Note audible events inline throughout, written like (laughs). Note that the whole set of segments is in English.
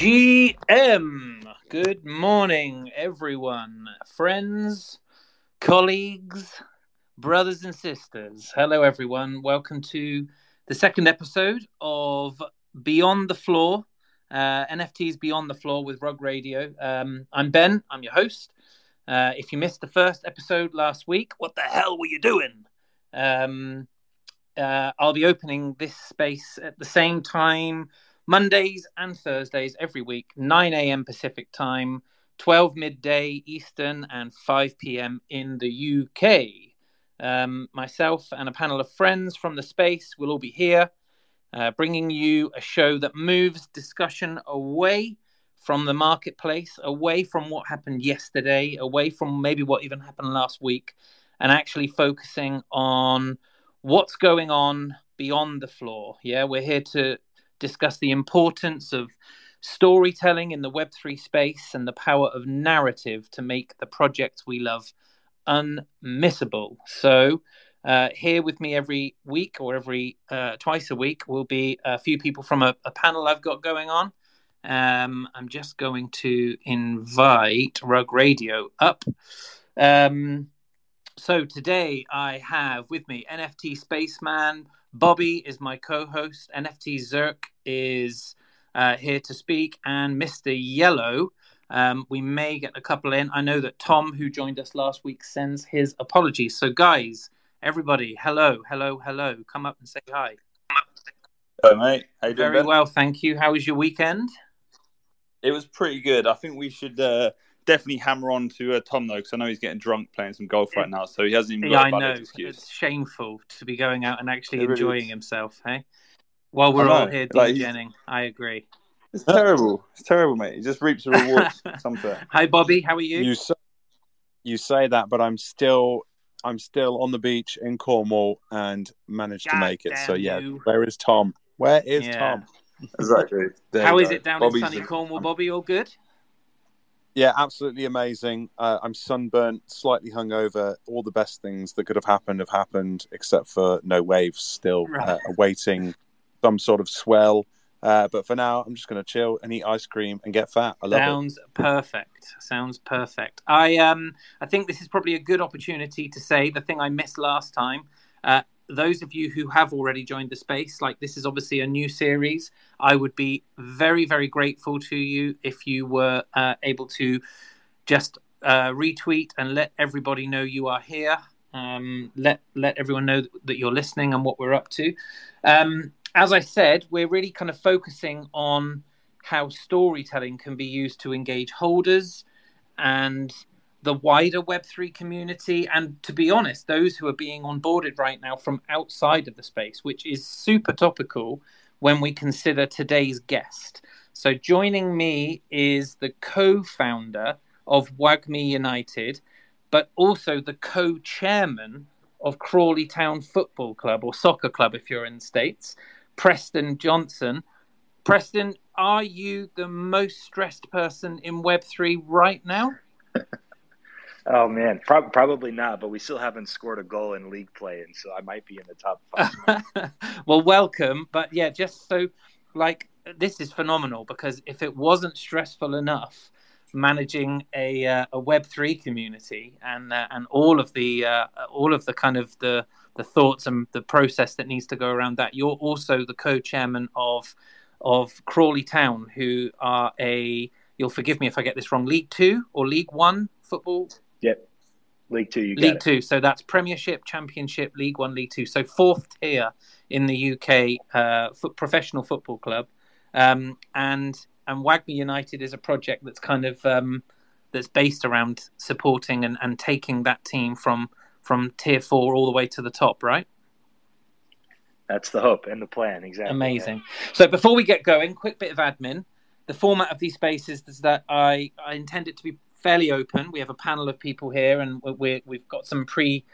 GM. Good morning, everyone, friends, colleagues, brothers, and sisters. Hello, everyone. Welcome to the second episode of Beyond the Floor, uh, NFTs Beyond the Floor with Rug Radio. Um, I'm Ben, I'm your host. Uh, if you missed the first episode last week, what the hell were you doing? Um, uh, I'll be opening this space at the same time Mondays and Thursdays every week, 9 a.m. Pacific time, 12 midday Eastern, and 5 p.m. in the UK. Um, myself and a panel of friends from the space will all be here, uh, bringing you a show that moves discussion away from the marketplace, away from what happened yesterday, away from maybe what even happened last week, and actually focusing on what's going on beyond the floor. Yeah, we're here to discuss the importance of storytelling in the Web3 space and the power of narrative to make the projects we love unmissable. So, uh, here with me every week or every uh, twice a week will be a few people from a, a panel I've got going on. Um, I'm just going to invite Rug Radio up. Um, so today I have with me NFT Spaceman, Bobby is my co-host. NFT Zerk is uh, here to speak, and Mr. Yellow. Um, we may get a couple in. I know that Tom, who joined us last week, sends his apologies. So, guys, everybody, hello, hello, hello. Come up and say hi. Hello, mate. How you doing? Very ben? well, thank you. How was your weekend? It was pretty good. I think we should uh, definitely hammer on to uh, Tom though, because I know he's getting drunk playing some golf right now, so he hasn't even got yeah, I know. Excuse. It's shameful to be going out and actually it enjoying really himself, hey? While we're all here like, DJing, I agree. It's terrible. It's terrible, mate. He just reaps the rewards (laughs) somewhere. Hi, Bobby. How are you? You say, you say that, but I'm still I'm still on the beach in Cornwall and managed God to make it. So yeah, you. where is Tom? Where is yeah. Tom? Exactly. How is it down Bobby's in sunny Cornwall, Bobby? All good? Yeah, absolutely amazing. Uh, I'm sunburnt, slightly hungover. All the best things that could have happened have happened, except for no waves. Still right. uh, (laughs) awaiting some sort of swell. Uh, but for now, I'm just going to chill and eat ice cream and get fat. I love Sounds it. perfect. Sounds perfect. I um I think this is probably a good opportunity to say the thing I missed last time. Those of you who have already joined the space, like this is obviously a new series, I would be very, very grateful to you if you were uh, able to just uh, retweet and let everybody know you are here. Um, let let everyone know that you're listening and what we're up to. Um, as I said, we're really kind of focusing on how storytelling can be used to engage holders and the wider Web3 community, and to be honest, those who are being onboarded right now from outside of the space, which is super topical when we consider today's guest. So, joining me is the co founder of WAGMI United, but also the co chairman of Crawley Town Football Club or Soccer Club if you're in the States, Preston Johnson. Preston, are you the most stressed person in Web3 right now? (laughs) Oh man, Pro- probably not. But we still haven't scored a goal in league play, and so I might be in the top five. (laughs) well, welcome. But yeah, just so like this is phenomenal because if it wasn't stressful enough managing a uh, a Web three community and uh, and all of the uh, all of the kind of the the thoughts and the process that needs to go around that, you're also the co-chairman of of Crawley Town, who are a you'll forgive me if I get this wrong, League Two or League One football Yep. League Two. League it. Two. So that's Premiership, Championship, League One, League Two. So fourth tier in the UK uh, professional football club, um, and and WAGMI United is a project that's kind of um, that's based around supporting and, and taking that team from from tier four all the way to the top, right? That's the hope and the plan, exactly. Amazing. Yeah. So before we get going, quick bit of admin. The format of these spaces is that I, I intend it to be fairly open. We have a panel of people here, and we we've got some pre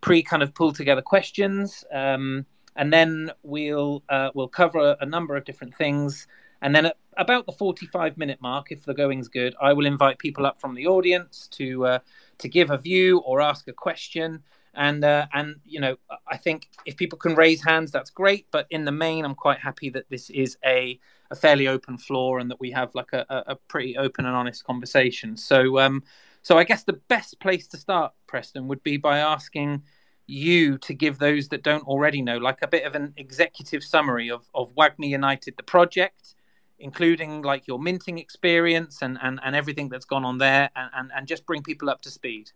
pre kind of pulled together questions, um, and then we'll uh, we'll cover a, a, number of different things. And then at about the forty-five minute mark, if the going's good, I will invite people up from the audience to uh, to give a view or ask a question. And uh, and you know I think if people can raise hands, that's great. But in the main, I'm quite happy that this is a a fairly open floor and that we have like a, a pretty open and honest conversation. So um, so I guess the best place to start, Preston, would be by asking you to give those that don't already know like a bit of an executive summary of of WAGMI United, the project including like your minting experience and, and, and everything that's gone on there and, and, and just bring people up to speed.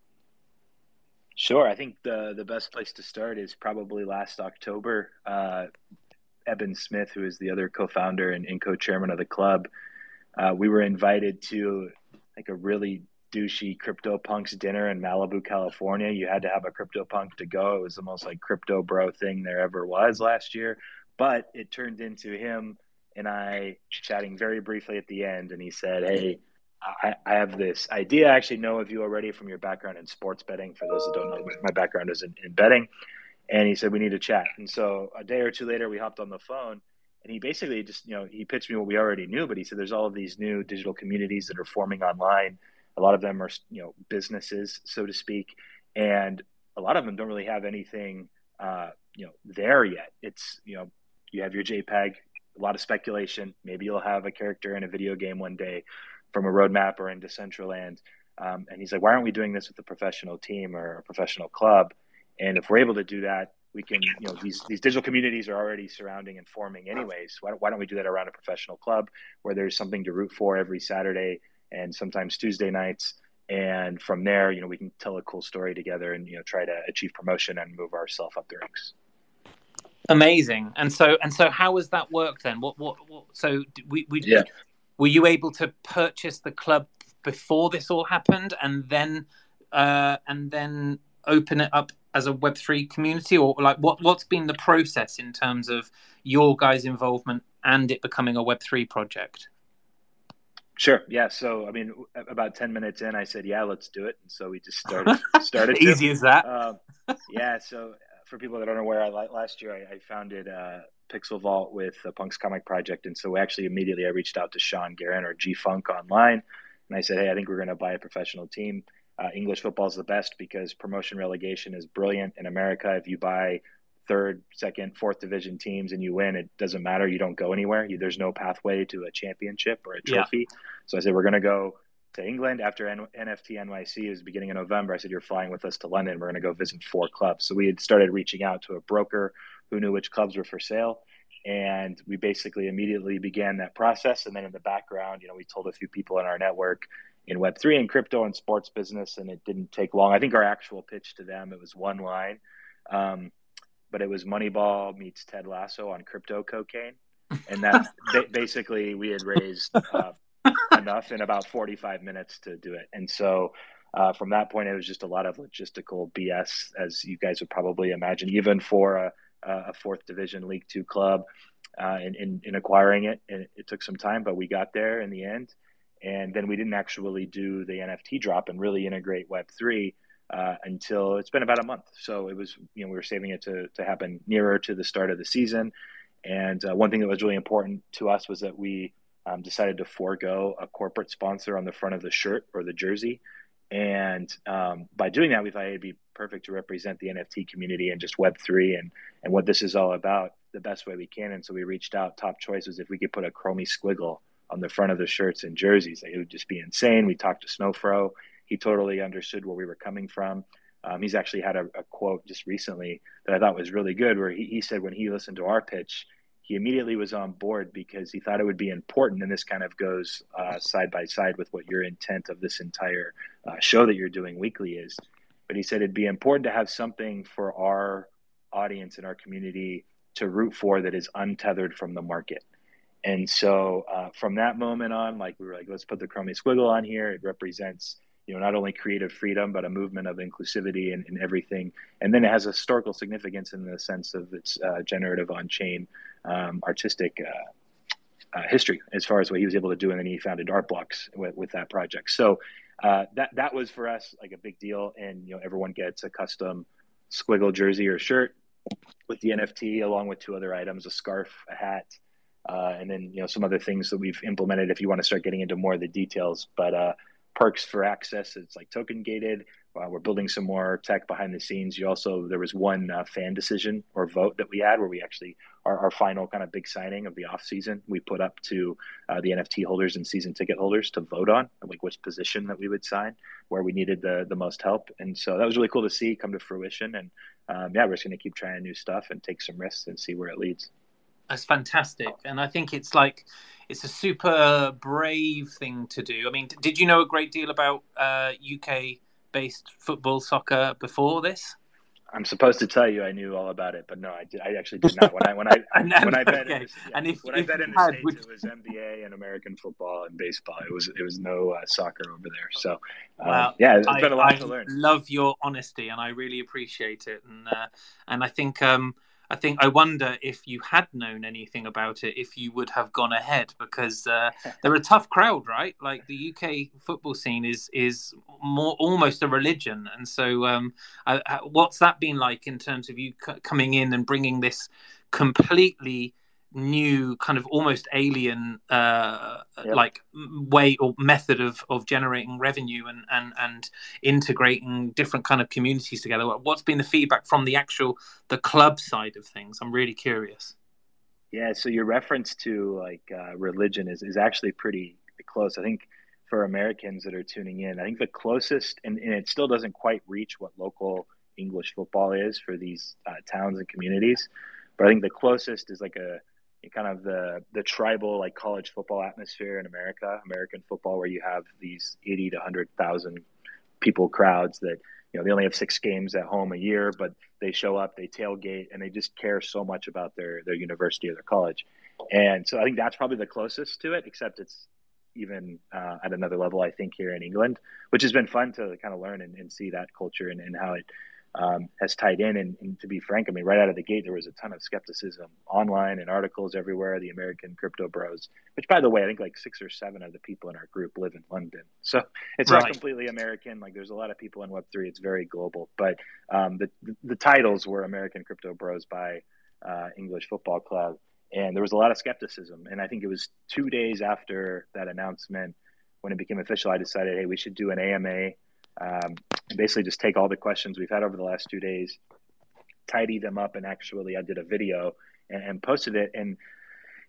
Sure. I think the, the best place to start is probably last October. Uh, Eben Smith, who is the other co-founder and, and co-chairman of the club, uh, we were invited to like a really douchey CryptoPunks dinner in Malibu, California. You had to have a crypto punk to go. It was the most like crypto bro thing there ever was last year. But it turned into him and I chatting very briefly at the end, and he said, "Hey, I, I, have this idea. I actually know of you already from your background in sports betting. For those that don't know, my background is in, in betting." And he said, "We need to chat." And so a day or two later, we hopped on the phone, and he basically just, you know, he pitched me what we already knew, but he said, "There's all of these new digital communities that are forming online. A lot of them are, you know, businesses, so to speak, and a lot of them don't really have anything." Uh, you know, there yet. It's you know, you have your JPEG, a lot of speculation. Maybe you'll have a character in a video game one day from a roadmap or in Decentraland. Um, and he's like, why aren't we doing this with a professional team or a professional club? And if we're able to do that, we can, you know, these, these digital communities are already surrounding and forming anyways. Why don't, why don't we do that around a professional club where there's something to root for every Saturday and sometimes Tuesday nights? And from there, you know, we can tell a cool story together and, you know, try to achieve promotion and move ourselves up the ranks. Amazing. And so and so, how has that worked then? What what, what so we we yeah. Were you able to purchase the club before this all happened, and then uh, and then open it up as a Web three community, or like what what's been the process in terms of your guys' involvement and it becoming a Web three project? Sure. Yeah. So, I mean, about ten minutes in, I said, "Yeah, let's do it," and so we just started. (laughs) Started. Easy as that. Um, yeah. So for people that aren't aware, I, last year I, I founded uh, Pixel Vault with the Punks Comic Project, and so actually immediately I reached out to Sean Guerin or G Funk online, and I said, "Hey, I think we're going to buy a professional team. Uh, English football is the best because promotion relegation is brilliant in America. If you buy third, second, fourth division teams and you win, it doesn't matter. You don't go anywhere. You, there's no pathway to a championship or a trophy. Yeah. So I said, we're going to go to England after N- NFT NYC is beginning of November. I said, "You're flying with us to London. We're going to go visit four clubs." So we had started reaching out to a broker who knew which clubs were for sale, and we basically immediately began that process. And then in the background, you know, we told a few people in our network in Web three and crypto and sports business, and it didn't take long. I think our actual pitch to them it was one line, um, but it was Moneyball meets Ted Lasso on crypto cocaine, and that (laughs) basically we had raised. Uh, enough in about 45 minutes to do it. And so uh, from that point, it was just a lot of logistical BS, as you guys would probably imagine, even for a, a fourth division League Two club. Uh, in, in, in, acquiring it, and it, took some time, but we got there in the end. And then we didn't actually do the NFT drop and really integrate Web three uh, until it's been about a month. So it was, you know, we were saving it to to happen nearer to the start of the season. And uh, one thing that was really important to us was that we um, decided to forego a corporate sponsor on the front of the shirt or the jersey. And um, by doing that, we thought it'd be perfect to represent the NFT community and just Web3 and, and what this is all about the best way we can. And so we reached out. Top choice was if we could put a chromie squiggle on the front of the shirts and jerseys. It would just be insane. We talked to Snowfro. He totally understood where we were coming from. Um, he's actually had a, a, quote just recently that I thought was really good, where he, he said when he listened to our pitch, he immediately was on board because he thought it would be important. And this kind of goes uh, side by side with what your intent of this entire uh, show that you're doing weekly is. But he said it'd be important to have something for our audience and our community to root for that is untethered from the market. And so uh, from that moment on, like we were like, let's put the Chromie Squiggle on here. It represents you know, not only creative freedom, but a movement of inclusivity and, everything. And then it has a historical significance in the sense of its uh, generative on-chain um, artistic uh, uh, history as far as what he was able to do. And then he founded Art Blocks with, with that project. So uh, that that was for us like a big deal. And you know, everyone gets a custom squiggle jersey or shirt with the NFT, along with two other items: a scarf, a hat. Uh, and then you know some other things that we've implemented if you want to start getting into more of the details but uh, perks for access. It's like token gated. Uh, we're building some more tech behind the scenes. You also there was one uh, fan decision or vote that we had where we actually our, our final kind of big signing of the off season we put up to uh, the NFT holders and season ticket holders to vote on like which position that we would sign where we needed the the most help. And so that was really cool to see come to fruition. And um, yeah, we're just going to keep trying new stuff and take some risks and see where it leads. That's fantastic, and I think it's like it's a super brave thing to do. I mean, did you know a great deal about uh, UK based football soccer before this? I'm supposed to tell you I knew all about it, but no, I, did, I actually did not. When I when I (laughs) and, when I bet okay. in the, yeah, and if, when if I bet in the states, would... it was NBA and American football and baseball. It was it was no uh, soccer over there. So um, well, yeah, it's I, been a lot I to learn. Love your honesty, and I really appreciate it. And uh, and I think um, I think I wonder if you had known anything about it, if you would have gone ahead, because uh, (laughs) they're a tough crowd, right? Like the UK football scene is is more almost a religion, and so um, I, I, what's that been like in terms of you c- coming in and bringing this completely new kind of almost alien uh, yep. like way or method of of generating revenue and and and integrating different kind of communities together. What's been the feedback from the actual the club side of things? I'm really curious. Yeah so your reference to like uh, religion is is actually pretty close. I think for americans that are tuning in i think the closest and, and it still doesn't quite reach what local english football is for these uh, towns and communities but i think the closest is like a kind of the the tribal like college football atmosphere in America, American football, where you have these eighty to hundred thousand people crowds that you know they only have six games at home a year, but they show up, they tailgate, and they just care so much about their their university or their college. And so I think that's probably the closest to it, except it's even uh, at another level, I think, here in England, which has been fun to kind of learn and, and see that culture and, and how it um, has tied in. And, and, to be frank, I mean, right out of the gate, there was a ton of skepticism online and articles everywhere. The American crypto bros, which by the way, I think like six or seven of the people in our group live in London. (laughs) So it's right. not completely American. Like there's a lot of people in Web3. It's very global. But um, the, the titles were American Crypto Bros by uh, English Football Club. And there was a lot of skepticism. And I think it was two days after that announcement when it became official, I decided, hey, we should do an AMA um, basically just take all the questions we've had over the last two days, tidy them up, and actually I did a video and, and posted it. And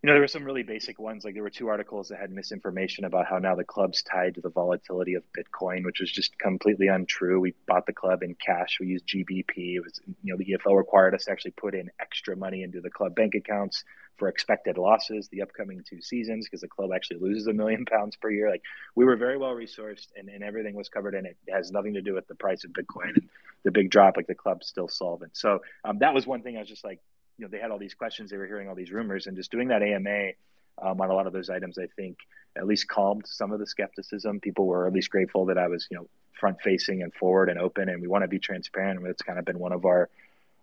you know, there were some really basic ones. Like there were two articles that had misinformation about how now the club's tied to the volatility of Bitcoin, which was just completely untrue. We bought the club in cash. We used GBP. It was, you know, the EFL required us to actually put in extra money into the club bank accounts for expected losses the upcoming two seasons because the club actually loses a million pounds per year. Like we were very well resourced and, and everything was covered in it. It has nothing to do with the price of Bitcoin and the big drop. Like the club's still solvent. So um, that was one thing I was just like, you know they had all these questions, they were hearing all these rumors, and just doing that AMA um, on a lot of those items, I think at least calmed some of the skepticism. People were at least grateful that I was you know front facing and forward and open, and we want to be transparent. It's kind of been one of our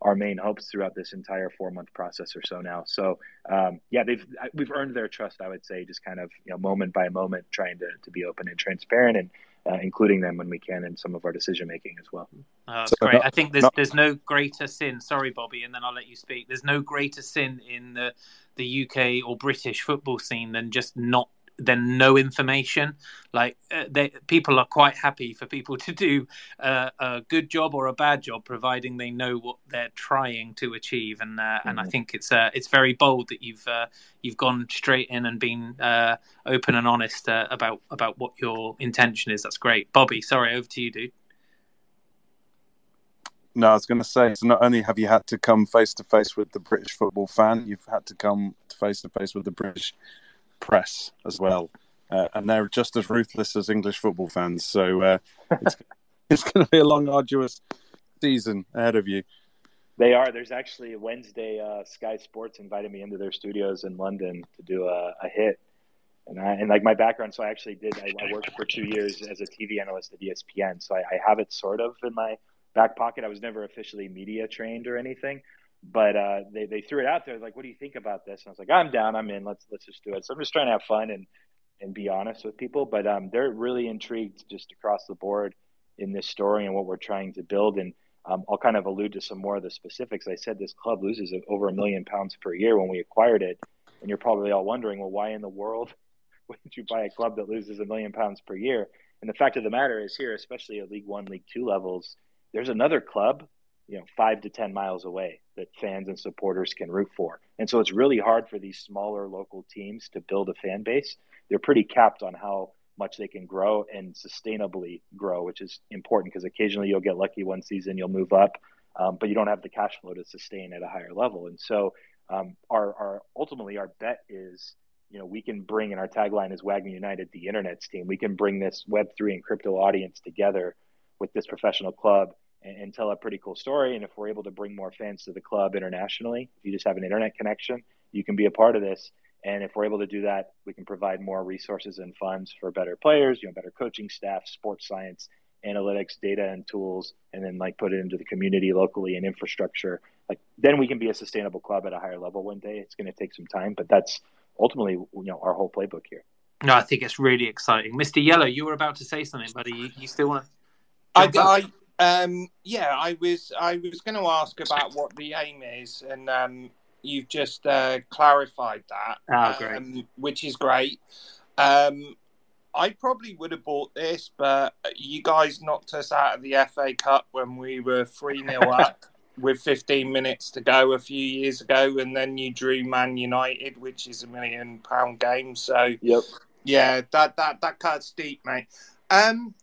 our main hopes throughout this entire four month process or so now. So um, yeah, they've we've earned their trust. I would say just kind of you know moment by moment trying to to be open and transparent and uh, including them when we can in some of our decision making as well. Oh, that's so, great. I think there's there's no greater sin. Sorry, Bobby, and then I'll let you speak. There's no greater sin in the the UK or British football scene than just not then no information. Like uh, they, people are quite happy for people (laughs) to do uh, a good job or a bad job, providing they know what they're trying to achieve. And uh, mm-hmm. and I mm-hmm. think it's uh, it's very bold that you've uh, you've gone straight in and been uh, open and honest about about what your intention is. That's great, Bobby. Sorry, over to you, dude. No, I was going to say, so not only have you had to come face to face with the British football fan, you've had to come face to face with the British press as well, uh, and they're just as ruthless as English football fans. So uh, it's, (laughs) it's going to be a long, arduous season ahead of you. They are. There's actually Wednesday. Uh, Sky Sports invited me into their studios in London to do a, a hit, and I and like my background. So I actually did. I, I worked for two years as a TV analyst at ESPN. So I, I have it sort of in my back pocket. I was never officially media trained or anything, but uh, they they threw it out there like, "What do you think about this?" And I was like, "I'm down. I'm in. Let's let's just do it." So I'm just trying to have fun and and be honest with people. But um, they're really intrigued just across the board in this story and what we're trying to build. And um, I'll kind of allude to some more of the specifics. I said this club loses over a million pounds per year when we acquired it, and you're probably all wondering, well, why in the world (laughs) would you buy a club that loses a million pounds per year? And the fact of the matter is here, especially at League One, League Two levels, there's another club, you know, five to ten miles away that fans and supporters can root for. And so it's really hard for these smaller local teams to build a fan base. They're pretty capped on how much they can grow and sustainably grow, which is important because occasionally you'll get lucky one season, you'll move up, um, but you don't have the cash flow to sustain at a higher level. And so um, our, our ultimately our bet is you know we can bring and our tagline is WAGMI United, the internet's team. We can bring this Web three and crypto audience together with this professional club and, and, tell a pretty cool story. And if we're able to bring more fans to the club internationally, if you just have an internet connection, you can be a part of this. And if we're able to do that, we can provide more resources and funds for better players, you know, better coaching staff, sports science, analytics, data, and tools, and then like put it into the community locally and infrastructure. Like then we can be a sustainable club at a higher level one day. It's going to take some time, but that's ultimately you know our whole playbook here. No, I think it's really exciting, Mr. Yellow. You were about to say something, buddy. You, you still want to? I, I, um, yeah, I was, I was going to ask about what the aim is, and um, you've just uh, clarified that, oh, great. Um, which is great. Um, I probably would have bought this, but you guys knocked us out of the FA Cup when we were 3 0 (laughs) up with 15 minutes to go a few years ago, and then you drew Man United, which is a million pound game. So, yep. yeah, that, that, that cuts deep, mate. Um,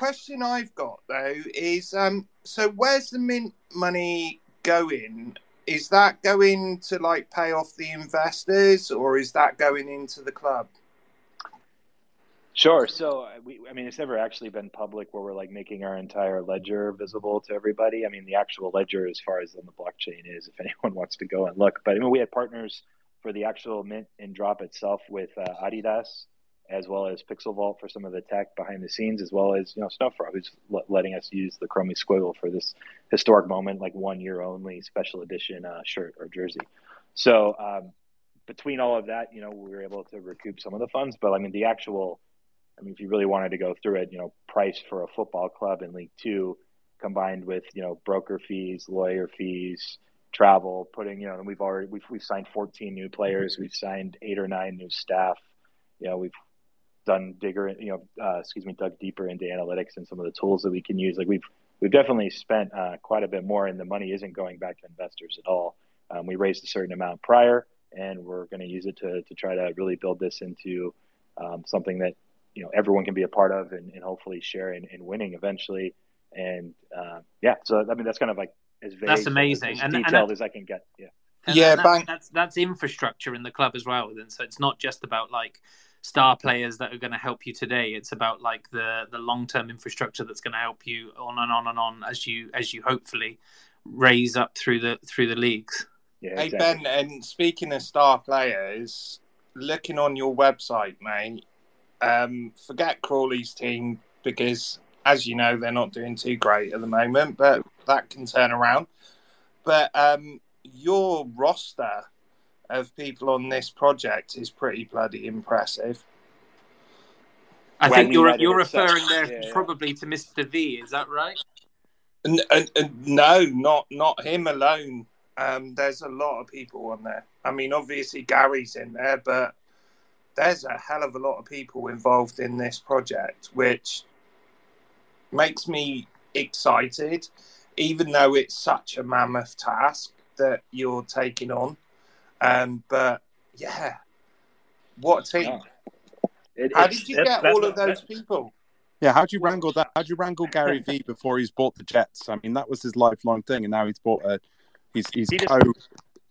question I've got though is um, so where's the mint money going? Is that going to like pay off the investors, or is that going into the club? Sure. So, uh, we, I mean, it's never actually been public where we're like making our entire ledger visible to everybody. I mean, the actual ledger, as far as on the blockchain, is if (laughs) anyone wants to go and look. But I mean, we had partners for the actual mint and drop itself with uh, Adidas, as well as Pixel Vault for some of the tech behind the scenes, as well as you know Snowfro, who's letting us use the Chromie Squiggle for this historic moment, like one year only special edition uh, shirt or jersey. So um, between all of that, you know, we were able to recoup some of the funds. But I mean, the actual I mean, if you really wanted to go through it, you know, price for a football club in League Two, combined with you know broker fees, lawyer fees, travel, putting you know, and we've already we've we've signed 14 new players, we've signed eight or nine new staff. You know, we've done digger, you know, uh, excuse me, dug deeper into analytics and some of the tools that we can use. Like we've we've definitely spent uh, quite a bit more, and the money isn't going back to investors at all. Um, we raised a certain amount prior, and we're going to use it to to try to really build this into um, something that you know everyone can be a part of and, and hopefully share in, in winning eventually. And uh, yeah, so I mean that's kind of like as vague, that's amazing, as, as and, detailed and that, as I can get. Yeah, and yeah, that's, that's that's infrastructure in the club as well. And so it's not just about like star players that are going to help you today. It's about like the the long term infrastructure that's going to help you on and on and on as you as you hopefully raise up through the through the leagues. Yeah, hey Ben, and speaking of star players, looking on your website, mate, um, forget Crawley's team because, as you know, they're not doing too great at the moment, but that can turn around. But um, your roster of people on this project is pretty bloody impressive. I think you're you're referring there yeah, probably to Mr. V. Is that right? N- n- n- no, not not him alone. Um, there's a lot of people on there. I mean, obviously Gary's in there, but there's a hell of a lot of people involved in this project, which makes me excited, even though it's such a mammoth task that you're taking on. Um, but yeah, what a team! It, how did you get all of those people? Yeah, how do you wrangle that? How do you wrangle Gary Vee before he's bought the Jets? I mean, that was his lifelong thing, and now he's bought a. He's he's he co-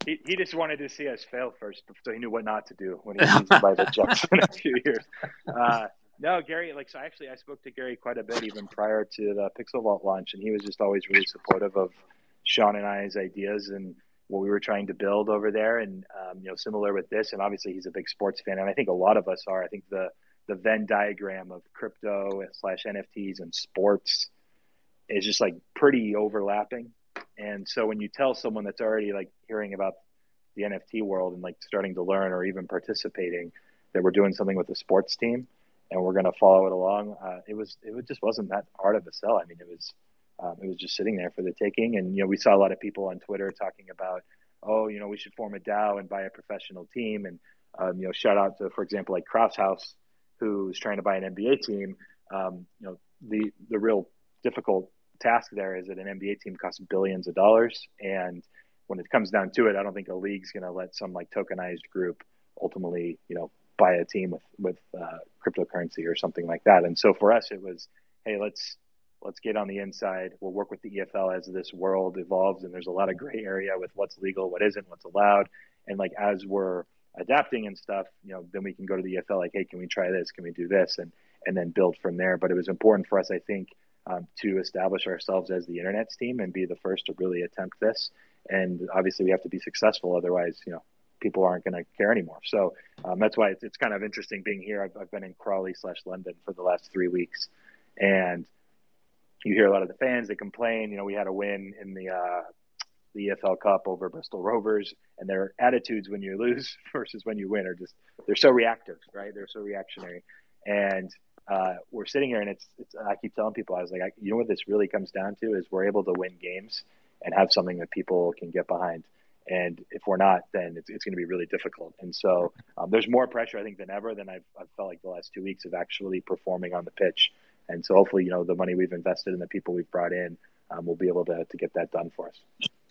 he, he just wanted to see us fail first, so he knew what not to do when he (laughs) was by the Jets in a few years. Uh, no, Gary, like so. Actually, I spoke to Gary quite a bit even prior to the Pixel Vault launch, and he was just always really supportive of Sean and I's ideas and what we were trying to build over there. And um, you know, similar with this, and obviously he's a big sports fan, and I think a lot of us are. I think the the Venn diagram of crypto slash NFTs and sports is just like pretty overlapping. And so when you tell someone that's already like hearing about the NFT world and like starting to learn or even participating that we're doing something with the sports team and we're going to follow it along, uh, it was it just wasn't that hard of a sell. I mean, it was um, it was just sitting there for the taking. And you know, we saw a lot of people on Twitter talking about, oh, you know, we should form a DAO and buy a professional team. And um, you know, shout out to, for example, like Krause House, who's trying to buy an NBA team. um, you know, the the real difficult task there is that an NBA team costs billions of dollars, and when it comes down to it, I don't think a league's going to let some like tokenized group ultimately, you know, buy a team with with uh, cryptocurrency or something like that. And so for us, it was, hey, let's let's get on the inside. We'll work with the EFL as this world evolves, and there's a lot of gray area with what's legal, what isn't, what's allowed, and like as we're adapting and stuff, you know, then we can go to the EFL like, hey, can we try this? Can we do this? And and then build from there. But it was important for us, I think, um, to establish ourselves as the internet's team and be the first to really attempt this. And obviously, we have to be successful. Otherwise, you know, people aren't going to care anymore. So um, that's why it's, it's, kind of interesting being here. I've, I've been in Crawley slash London for the last three weeks, and you hear a lot of the fans. They complain. You know, we had a win in the uh, the EFL Cup over Bristol Rovers, and their attitudes when you (laughs) lose versus when you win are just they're so reactive, right? They're so reactionary, and uh, we're sitting here, and it's, it's I keep telling people I was like, I, you know what this really comes down to is we're able to win games and have something that people can get behind. And if we're not, then it's, it's going to be really difficult. And so um, there's more pressure, I think, than ever than I've, I've felt like the last two weeks of actually performing on the pitch. And so hopefully, you know, the money we've invested and the people we've brought in um, we'll be able to, to get that done for us.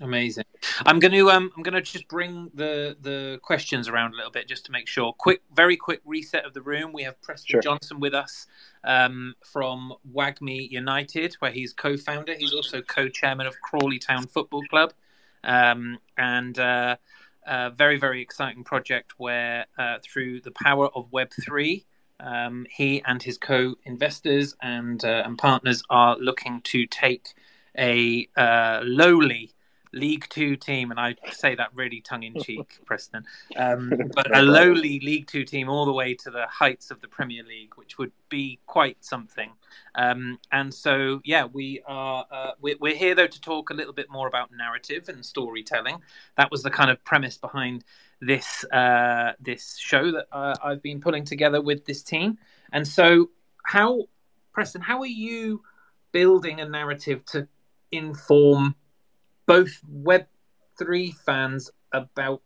Amazing. I'm going to um, I'm going to just bring the the questions around a little bit just to make sure. Quick, very quick reset of the room. We have Preston sure. Johnson with us um, from WAGMI United, where he's co-founder. He's also co-chairman of Crawley Town Football Club, um, and uh, a very very exciting project where uh, through the power of Web three. Um, he and his co-investors and uh, and partners are looking to take a uh, lowly League Two team, and I say that really tongue in cheek, (laughs) Preston, um, but (laughs) a lowly League Two team all the way to the heights of the Premier League, which would be quite something. Um, and so, yeah, we are uh, we're, we're, here though to talk a little bit more about narrative and storytelling. That was the kind of premise behind this uh, this show that uh, I've been putting together with this team. And so, how Preston, how are you building a narrative to inform both Web3 fans about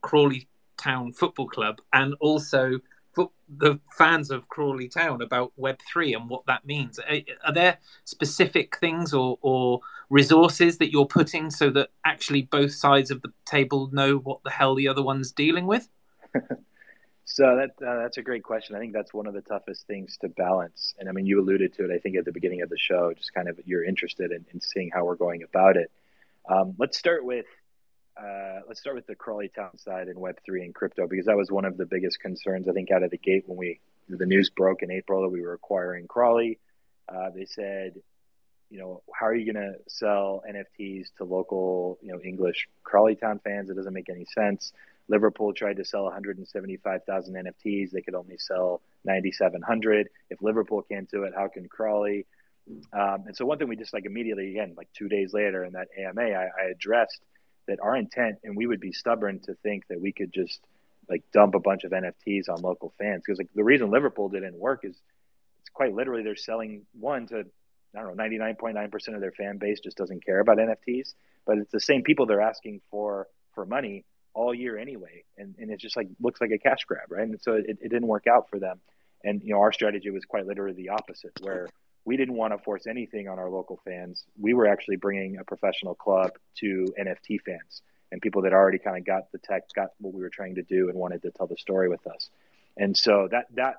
Crawley Town Football Club and also the fans of Crawley Town about Web3 and what that means. Are there specific things or, or resources that you're putting so that actually both sides of the table know what the hell the other one's dealing with? (laughs) So that uh, that's a great question. I think that's one of the toughest things to balance. And I mean, you alluded to it. I think at the beginning of the show, just kind of you're interested in, in seeing how we're going about it. Um, let's start with uh, let's start with the Crawley Town side and Web three and crypto because that was one of the biggest concerns I think out of the gate when we the news broke in April that we were acquiring Crawley. Uh, they said, you know, how are you going to sell NFTs to local, you know, English Crawley Town fans? It doesn't make any sense. Liverpool tried to sell 175,000 NFTs. They could only sell 9,700. If Liverpool can't do it, how can Crawley? Um, and so one thing we just like immediately, again, like two days later in that AMA, I, I addressed that our intent, and we would be stubborn to think that we could just like dump a bunch of NFTs on local fans because like the reason Liverpool didn't work is it's quite literally they're selling one to I don't know 99.9% of their fan base just doesn't care about NFTs, but it's the same people they're asking for for money all year anyway, and, and it just like looks like a cash grab, right? And so it, it didn't work out for them. And you know, our strategy was quite literally the opposite, where we didn't want to force anything on our local fans. We were actually bringing a professional club to NFT fans and people that already kind of got the tech, got what we were trying to do, and wanted to tell the story with us. And so that that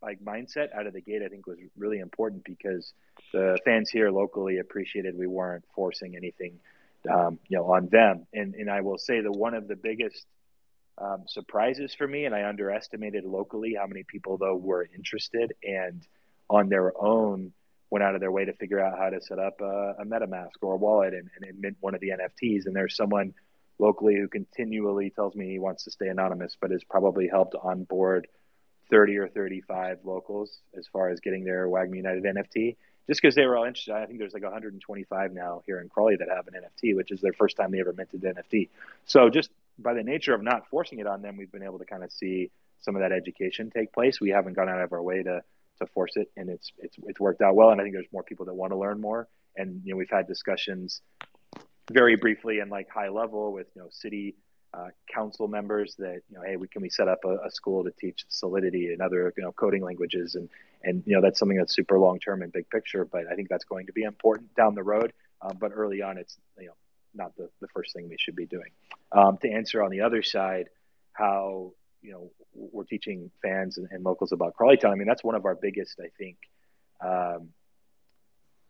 like mindset out of the gate, I think was really important because the fans here locally appreciated we weren't forcing anything um, you know, on them. And and I will say that one of the biggest um, surprises for me, and I underestimated locally how many people though were interested and on their own went out of their way to figure out how to set up a, a MetaMask or a wallet and, and mint one of the NFTs. And there's someone locally who continually tells me he wants to stay anonymous, but has probably helped onboard 30 or 35 locals as far as getting their WAGMI United NFT just because they were all interested. I think there's like 125 now here in Crawley that have an NFT, which is their first time they ever minted an NFT. So just by the nature of not forcing it on them, we've been able to kind of see some of that education take place. We haven't gone out of our way to to force it, and it's it's it's worked out well. And I think there's more people that want to learn more. And you know, we've had discussions very briefly and like high level with you know city uh, council members that you know, hey, we can we set up a, a, school to teach Solidity and other you know coding languages, and and you know that's something that's super long term and big picture. But I think that's going to be important down the road. Um, but early on, it's you know not the, the first thing we should be doing. Um, to answer on the other side, how you know we're teaching fans and, and locals about Crawley Town. I mean, that's one of our biggest. I think um,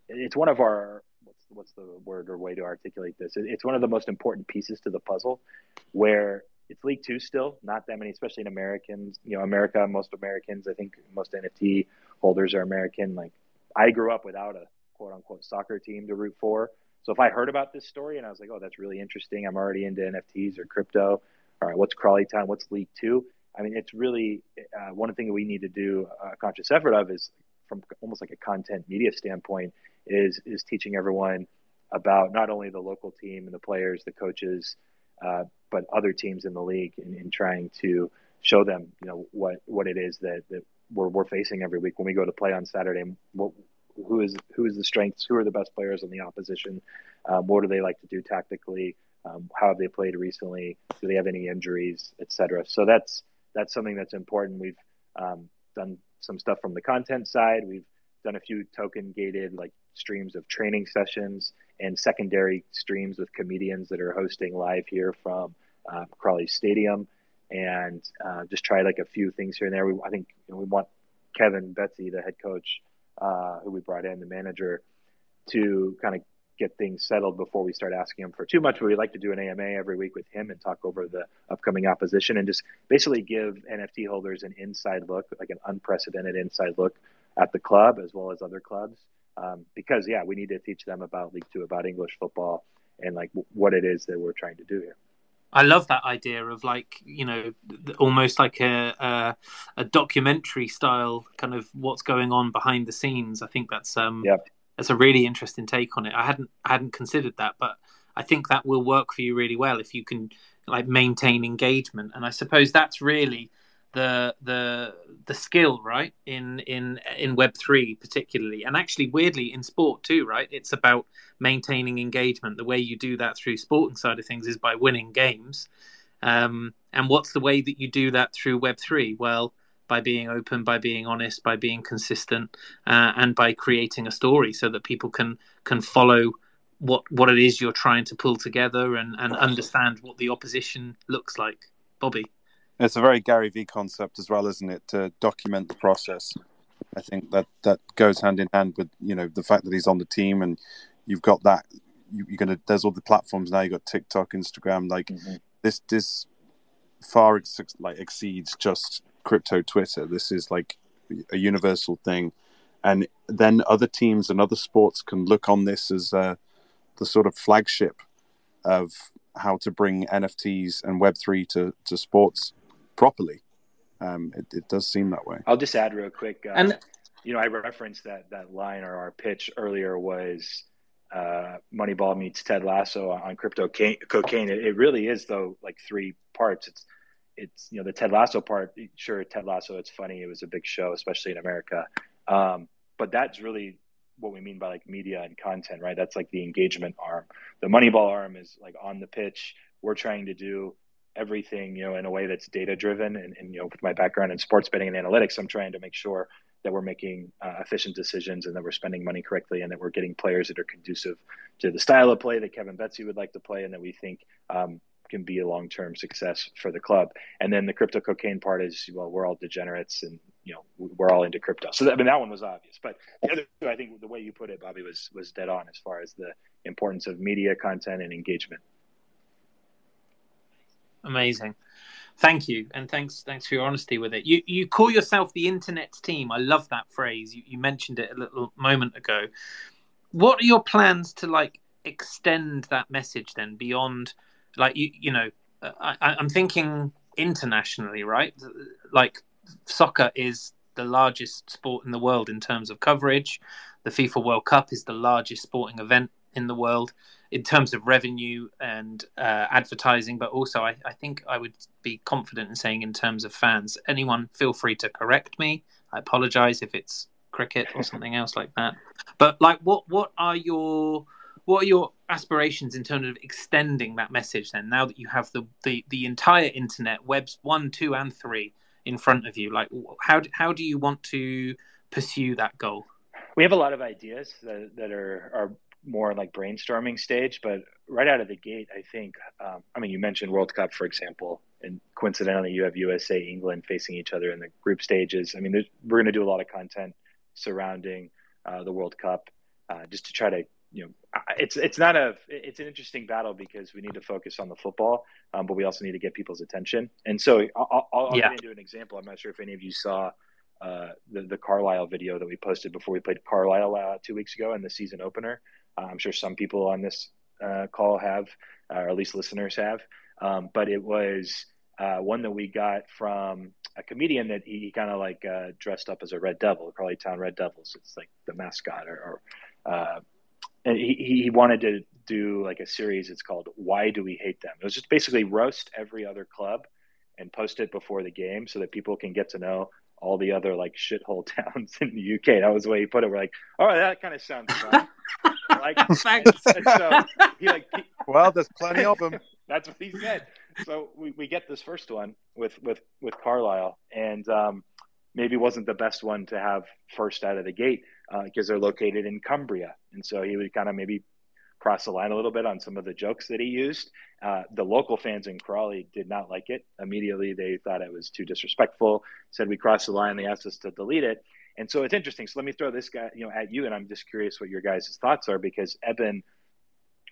it's one of our what's what's the word or way to articulate this? It's one of the most important pieces to the puzzle, where it's League Two still, not that many, especially in Americans. You know, America, most Americans, I think most NFT holders are American. Like I grew up without a quote unquote soccer team to root for. So if I heard about this story and I was like, oh, that's really interesting, I'm already into NFTs or crypto. All right, what's Crawley Town? What's League Two? I mean, it's really uh, one thing that we need to do a conscious effort of is from almost like a content media standpoint is is teaching everyone about not only the local team and the players, the coaches, uh, but other teams in the league, and, in trying to show them, you know, what what it is that, that we're we're facing every week when we go to play on Saturday. What who is who is the strengths? Who are the best players on the opposition? Um, what do they like to do tactically? Um, how have they played recently? Do they have any injuries, etc. So that's that's something that's important. We've um, done some stuff from the content side. We've done a few token gated like streams of training sessions and secondary streams with comedians that are hosting live here from uh, Crawley Stadium, and uh, just try like a few things here and there. We, I think you know, we want Kevin Betsy, the head coach, uh, who we brought in, the manager, to kind of get things settled before we start asking him for too much. But we like to do an AMA every week with him and talk over the upcoming opposition and just basically give NFT holders an inside look, like an unprecedented inside look at the club as well as other clubs. Um, because yeah, we need to teach them about League Two, about English football, and like what it is that we're trying to do here. I love that idea of like you know almost like a, a, a documentary style kind of what's going on behind the scenes. I think that's um yep. That's a really interesting take on it. I hadn't I hadn't considered that, but I think that will work for you really well if you can like maintain engagement. And I suppose that's really the the the skill right in in in web 3 particularly and actually weirdly in sport too right it's about maintaining engagement the way you do that through sporting side of things is by winning games um, and what's the way that you do that through web 3 well by being open by being honest by being consistent uh, and by creating a story so that people can can follow what what it is you're trying to pull together and and understand what the opposition looks like bobby it's a very Gary Vee concept as well, isn't it? To document the process. I think that that goes hand in hand with you know the fact that he's on the team and you've got that you, are gonna there's all the platforms now. You have got TikTok, Instagram. Like mm-hmm. this this far ex- like exceeds just crypto Twitter. This is like a universal thing, and then other teams and other sports can look on this as uh, the sort of flagship of how to bring NFTs and Web three to to sports properly. Um, it, it, does seem that way. I'll just add real quick. Uh, and you know, I referenced that that line or our pitch earlier was uh, Moneyball meets Ted Lasso on crypto cocaine. It, it, really is though, like three parts. It's it's you know the Ted Lasso part. Sure, Ted Lasso. It's funny. It was a big show, especially in America. Um, but that's really what we mean by like media and content, right? That's like the engagement arm. The Moneyball arm is like on the pitch. We're trying to do everything, you know, in a way that's data driven. And, and, you know, with my background in sports betting and analytics, I'm trying to make sure that we're making uh, efficient decisions and that we're spending money correctly and that we're getting players that are conducive to the style of play that Kevin Betsy would like to play and that we think um, can be a long-term success for the club. And then the crypto cocaine part is, well, we're all degenerates and, you know, we're all into crypto. So that, I mean, that one was obvious, but the other two, I think the way you put it, Bobby, was, was dead on as far as the importance of media content and engagement. Amazing. Thank you, and thanks thanks for your honesty with it. You you call yourself the internet team. I love that phrase. You, you mentioned it a little moment ago. What are your plans to like extend that message then beyond, like you you know, I, I'm thinking internationally, right? Like soccer is the largest sport in the world in terms of coverage. The FIFA World Cup is the largest sporting event in the world in terms of revenue and uh, advertising, but also I, I, think I would be confident in saying in terms of fans. Anyone feel free to correct me. I apologize if it's cricket or something else like that. But like, what what are your what are your aspirations in terms of extending that message? Then, now that you have the the, the entire internet, webs one, two, and three in front of you, like how how do you want to pursue that goal? We have a lot of ideas that, that are are more like brainstorming stage, but right out of the gate, I think. Um, I mean, you mentioned World Cup, for example, and coincidentally, you have USA, England facing each other in the group stages. I mean, we're going to do a lot of content surrounding uh, the World Cup, uh, just to try to, you know, it's it's not a it's an interesting battle because we need to focus on the football, um, but we also need to get people's attention. And so I'll, I'll yeah. get into an example. I'm not sure if any of you saw. Uh, the the Carlisle video that we posted before we played Carlisle uh, two weeks ago in the season opener. Uh, I'm sure some people on this uh, call have, or at least listeners have. Um, but it was uh, one that we got from a comedian that he, he kind of like uh, dressed up as a Red Devil, Crawley Town Red Devils. It's like the mascot, or, or uh, and he, he wanted to do like a series. It's called "Why Do We Hate Them." It was just basically roast every other club and post it before the game so that people can get to know all the other like shithole (laughs) towns in the UK. That was the way he put it. We're like, oh, that kind of sounds fun. like, (laughs) Thanks. And, (laughs) and so he like, he, well, there's plenty of them. That's what he said. So we, we get this first one with with with Carlisle, and um, maybe wasn't the best one to have first out of the gate because uh, they're located in Cumbria, and so he would kind of maybe cross the line a little bit on some of the jokes that he used. Uh, the local fans in Crawley did not like it. Immediately, they thought it was too disrespectful. Said we crossed the line. They asked us to delete it. And so it's interesting. So let me throw this guy, you know, at you, and I'm just curious what your guys' thoughts are because Eben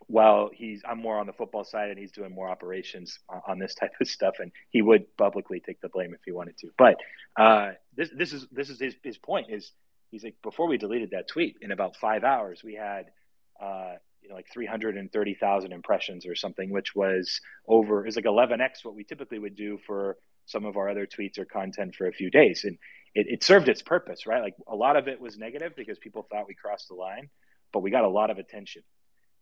while he's I'm more on the football side and he's doing more operations on this (laughs) type of stuff, and he would publicly take the blame if he wanted to. But uh, this this is this is his, his point is he's like before we deleted that tweet in about five hours we had uh, you know like 330,000 impressions or something, which was over is like 11x what we typically would do for some of our other tweets or content for a few days, and it, it served its purpose, right? Like a lot of it was negative because people thought we crossed the line, but we got a lot of attention.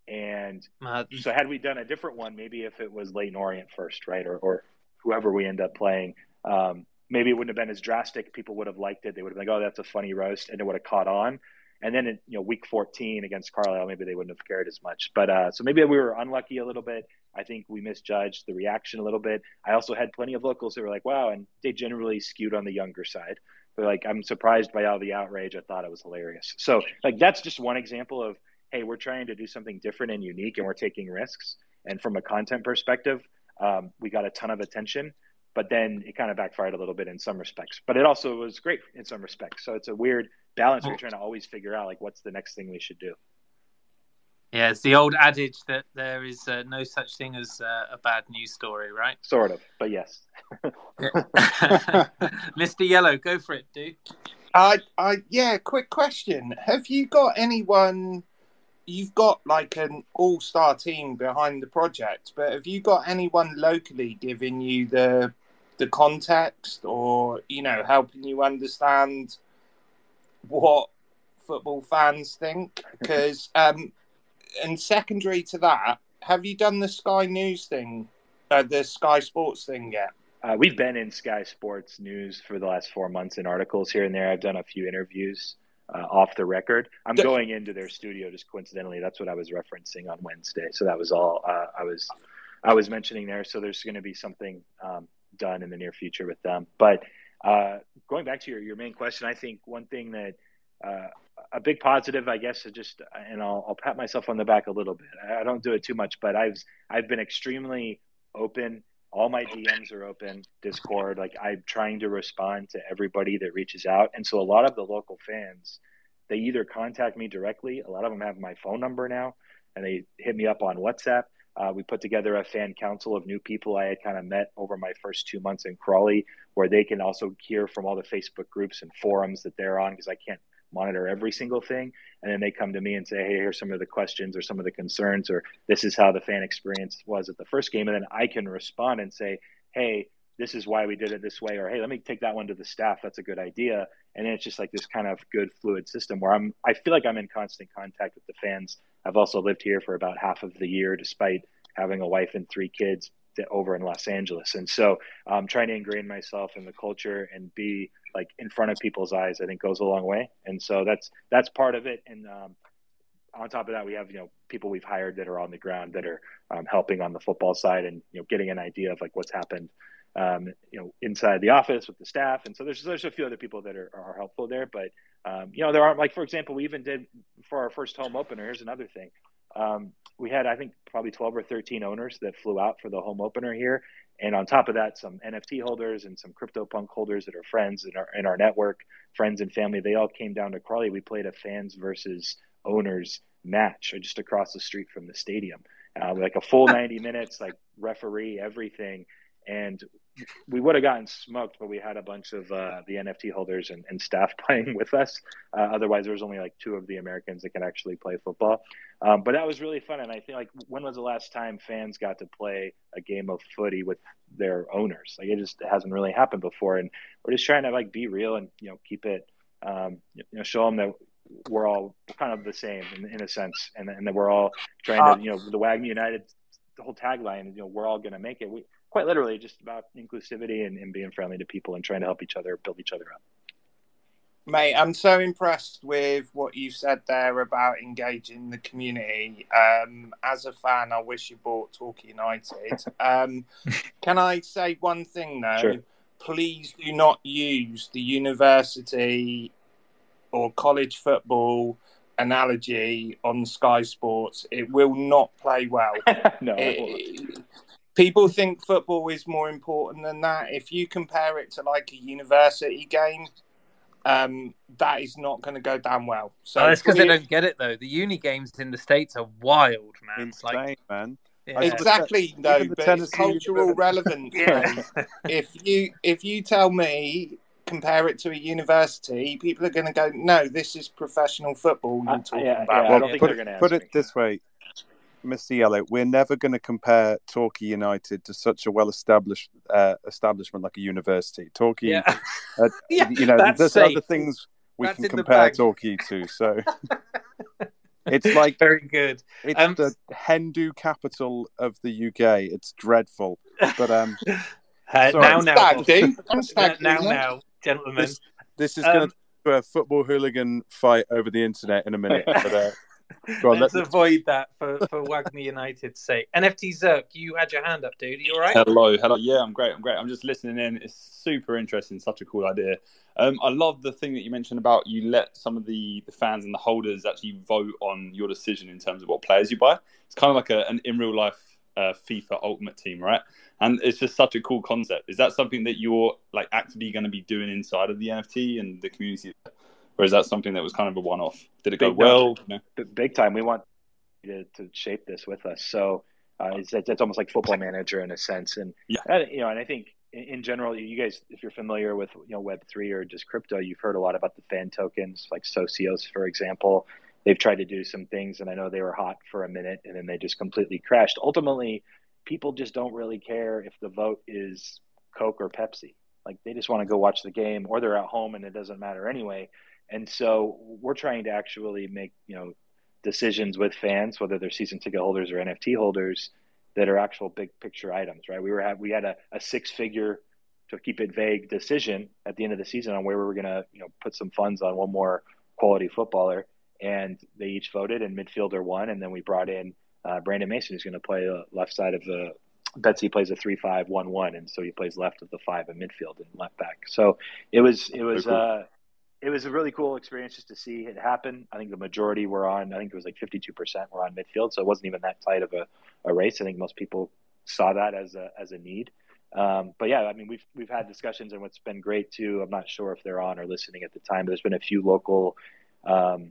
And uh, so, had we done a different one, maybe if it was Leyton Orient first, right, or, or whoever we end up playing, um, maybe it wouldn't have been as drastic. People would have liked it. They would have been like, "Oh, that's a funny roast," and it would have caught on. And then, in, you know, week 14 against Carlisle, maybe they wouldn't have cared as much. But uh, so maybe we were unlucky a little bit. I think we misjudged the reaction a little bit. I also had plenty of locals that were like, "Wow," and they generally skewed on the younger side. They're like, "I'm surprised by all the outrage. I thought it was hilarious." So, like, that's just one example of hey, we're trying to do something different and unique, and we're taking risks. And from a content perspective, um, we got a ton of attention, but then it kind of backfired a little bit in some respects. But it also was great in some respects. So it's a weird balance. We're trying to always figure out like what's the next thing we should do. Yeah, it's the old adage that there is uh, no such thing as uh, a bad news story, right? Sort of, but yes. (laughs) (laughs) Mr. Yellow, go for it, dude. I, I, yeah. Quick question: Have you got anyone you've got like an all-star team behind the project, but have you got anyone locally giving you the the context or you know helping you understand what football fans think? (laughs) Because um, and secondary to that, have you done the Sky News thing, uh, the Sky Sports thing yet? Uh, we've been in Sky Sports News for the last four months in articles here and there. I've done a few interviews uh, off the record. I'm going into their studio just coincidentally. That's what I was referencing on Wednesday. So that was all uh, I was I was mentioning there. So there's going to be something um, done in the near future with them. But uh, going back to your, your main question, I think one thing that uh, a big positive, I guess, is just, and I'll, I'll pat myself on the back a little bit. I don't do it too much, but I've I've been extremely open all my DMs are open, Discord. Like I'm trying to respond to everybody that reaches out. And so a lot of the local fans, they either contact me directly. A lot of them have my phone number now and they hit me up on WhatsApp. Uh, we put together a fan council of new people I had kind of met over my first two months in Crawley, where they can also hear from all the Facebook groups and forums that they're on because I can't monitor every single thing. And then they come to me and say, hey, here's some of the questions or some of the concerns, or this is how the fan experience was at the first game. And then I can respond and say, hey, this is why we did it this way, or hey, let me take that one to the staff. That's a good idea. And then it's just like this kind of good fluid system where I'm, I feel like I'm in constant contact with the fans. I've also lived here for about half of the year, despite having a wife and three kids over in Los Angeles. And so um, trying to ingrain myself in the culture and be like in front of people's eyes, I think goes a long way. And so that's, that's part of it. And um, on top of that, we have you know people we've hired that are on the ground that are um, helping on the football side and you know getting an idea of like what's happened um, you know inside the office with the staff. And so there's there's a few other people that are, are helpful there, but um, you know there aren't like for example we even did for our first home opener. Here's another thing. Um, we had I think probably 12 or 13 owners that flew out for the home opener here, and on top of that, some NFT holders and some CryptoPunk holders that are friends in our in our network, friends and family. They all came down to Crawley. We played a fans versus owners match just across the street from the stadium, uh, like a full 90 minutes, like referee, everything. And we would have gotten smoked, but we had a bunch of uh, the NFT holders and, and, staff (laughs) playing with us. Uh, otherwise, there was only like two of the Americans that can actually play football. Um, but that was really fun, and I think like when was the last time fans got to play a game of footy with their owners? Like it just hasn't really happened before, and we're just trying to like be real and you know keep it, um, you know, show them that we're all kind of the same in, in a sense, and, and that we're all trying to you know the WAGMI United the whole tagline, you know, we're all going to make it. We, quite literally just about inclusivity and, and being friendly to people and trying to help each other build each other up. Mate, I'm so impressed with what you said there about engaging the community. Um, as a fan, I wish you bought Torquay United. Um, (laughs) can I say one thing though? Sure. Please do not use the university or college football analogy on Sky Sports. It will not play well. (laughs) no, it, people think football is more important than that. If you compare it to like a university game, um, that is not going to go down well. So oh, it's because they don't get it though. The uni games in the states are wild, man. Insane, like, man. Yeah. Exactly, no, but it's cultural (laughs) relevance. yeah. if you if you tell me compare it to a university, people are going to go, "No, this is professional football." You're talking yeah, about. Yeah, well, I don't think put, they're going to put it this way: Mr. Yellow, we're never going to compare Torquay United to such a well-established uh, establishment like a university. Torquay, yeah. uh, (laughs) yeah, you know, there's safe. other things we that's can compare Torquay to. So (laughs) it's like very good. It's um, the Hindu capital of the UK. It's dreadful, but um, (laughs) uh, now, now, now, now, gentlemen, this, this is um, going to a football hooligan fight over the internet in a minute. But, uh, on, let's, let's avoid that for, for WAGMI United's sake. NFT Zerk, you had your hand up, dude. Are you all right? Hello, hello. Yeah, I'm great. I'm great. I'm just listening in. It's super interesting. Such a cool idea. Um, I love the thing that you mentioned about you let some of the, the fans and the holders actually vote on your decision in terms of what players you buy. It's kind of like a, an in real life uh, FIFA Ultimate Team, right? And it's just such a cool concept. Is that something that you're like actively going to be doing inside of the NFT and the community? Or is that something that was kind of a one-off? Did it go big, well? No, Big time. We want to, to shape this with us. So uh, it's, it's almost like football manager in a sense. And yeah, you know, and I think in, in, general, you guys, if you're familiar with you know Web three or just crypto, you've heard a lot about the fan tokens, like Socios, for example. They've tried to do some things, and I know they were hot for a minute, and then they just completely crashed. Ultimately, people just don't really care if the vote is Coke or Pepsi. Like they just want to go watch the game, or they're at home, and it doesn't matter anyway. And so we're trying to actually make, you know, decisions with fans, whether they're season ticket holders or NFT holders, that are actual big picture items, right? We were we had a, a six figure to keep it vague decision at the end of the season on where we were going to, you know, put some funds on one more quality footballer, and they each voted, and midfielder won, and then we brought in uh, Brandon Mason, who's going to play the left side of the. Betsy plays a three-five-one-one, and so he plays left of the five in midfield and left back. So it was it was uh, it was a really cool experience just to see it happen. I think the majority were on. I think it was like 52% were on midfield, so it wasn't even that tight of a, a race. I think most people saw that as a as a need. Um, but yeah, I mean, we've we've had discussions, and what's been great too. I'm not sure if they're on or listening at the time. But there's been a few local um,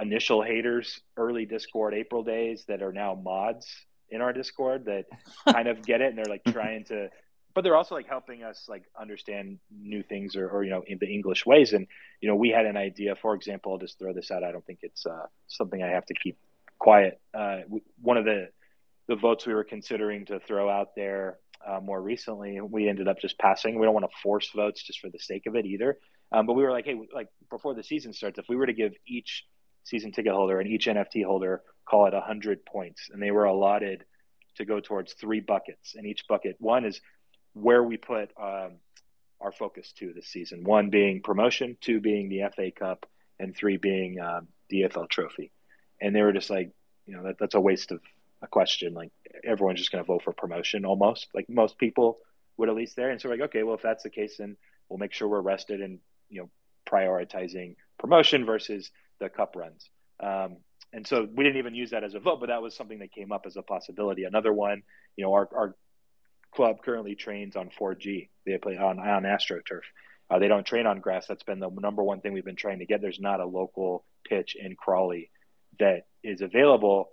initial haters, early Discord April days that are now mods in our Discord that (laughs) kind of get it, and they're like trying to but they're also like helping us like understand new things or, or you know in the english ways. And you know we had an idea for example i'll just throw this out i don't think it's uh, something i have to keep quiet. Uh, one of the the votes we were considering to throw out there uh, more recently we ended up just passing. We don't want to force votes just for the sake of it either. Um, but we were like hey like before the season starts if we were to give each season ticket holder and each nft holder call it 100 points and they were allotted to go towards three buckets and each bucket one is where we put um, our focus to this season. One being promotion, two being the FA Cup, and three being um, the EFL Trophy. and they were just like, you know, that, that's a waste of a question. Like everyone's just going to vote for promotion almost. Like most people would at least there. And so we're like, okay, well, if that's the case, then we'll make sure we're rested and you know prioritizing promotion versus the cup runs. Um, and so we didn't even use that as a vote, but that was something that came up as a possibility. Another one, you know, our, our club currently trains on 4G. They play on on AstroTurf. Uh, they don't train on grass. That's been the number one thing we've been trying to get. There's not a local pitch in Crawley that is available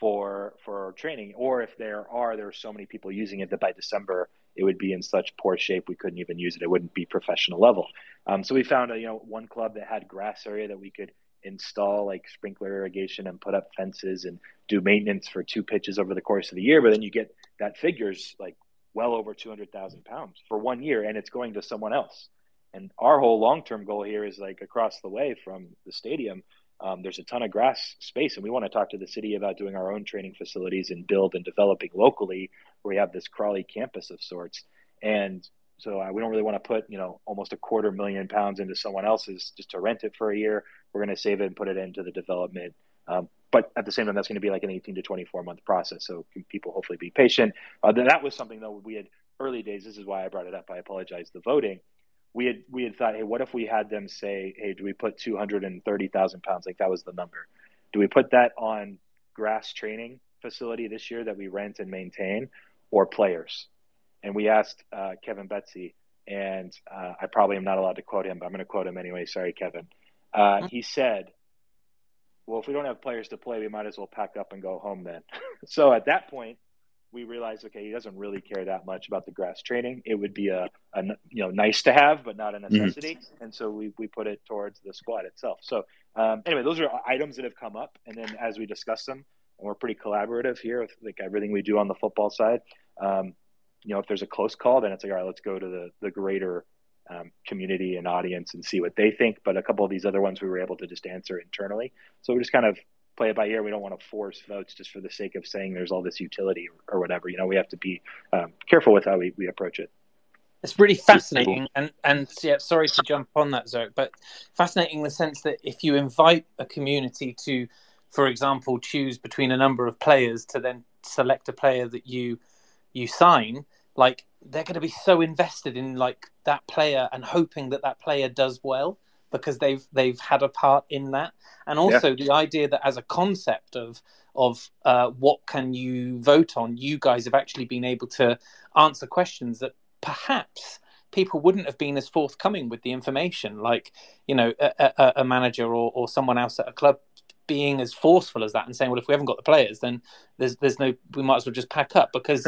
for for training, or if there are, there are so many people using it that by December it would be in such poor shape we couldn't even use it. It wouldn't be professional level. Um, so we found a, you know one club that had grass area that we could install like sprinkler irrigation and put up fences and do maintenance for two pitches over the course of the year. But then you get that figures like well over 200,000 pounds for one year and it's going to someone else. And our whole long term goal here is like across the way from the stadium, um, there's a ton of grass space. And we want to talk to the city about doing our own training facilities and build and developing locally where we have this Crawley campus of sorts. And so uh, we don't really want to put, you know, almost a quarter million pounds into someone else's just to rent it for a year. We're going to save it and put it into the development. Um, but at the same time, that's going to be like an 18 to 24 month process. So people hopefully be patient. Uh, that was something though we had early days. This is why I brought it up. I apologize. The voting. We had we had thought, hey, what if we had them say, hey, do we put 230,000 pounds? Like that was the number. Do we put that on grass training facility this year that we rent and maintain, or players? And we asked uh, Kevin Betsy, and uh, I probably am not allowed to quote him, but I'm going to quote him anyway. Sorry, Kevin. Uh, mm-hmm. he said, "Well, if we don't have players to play, we might as well pack up and go home then." (laughs) so at that point, we realized, okay, he doesn't really care that much about the grass training. It would be a, a you know nice to have, but not a mm-hmm. necessity. Mm-hmm. And so we we put it towards the squad itself. So um, anyway, those are items that have come up, and then as we discuss them, and we're pretty collaborative here with like everything we do on the football side. Um, you know, if there's a close call, then it's like, all right, let's go to the the greater um, community and audience and see what they think. But a couple of these other ones we were able to just answer internally. So we just kind of play it by ear. We don't want to force votes just for the sake of saying there's all this utility or, or whatever. You know, we have to be um, careful with how we, we approach it. It's really fascinating, and and yeah, sorry to jump on that, Zerk, but fascinating in the sense that if you invite a community to, for example, choose between a number of players to then select a player that you you sign, like they're going to be so invested in like that player and hoping that that player does well because they've they've had a part in that. And also yeah. the idea that as a concept of of uh, what can you vote on you guys have actually been able to answer questions that perhaps people wouldn't have been as forthcoming with the information. Like you know a, a, a manager or, or someone else at a club being as forceful as that and saying well if we haven't got the players then there's there's no we might as well just pack up. Because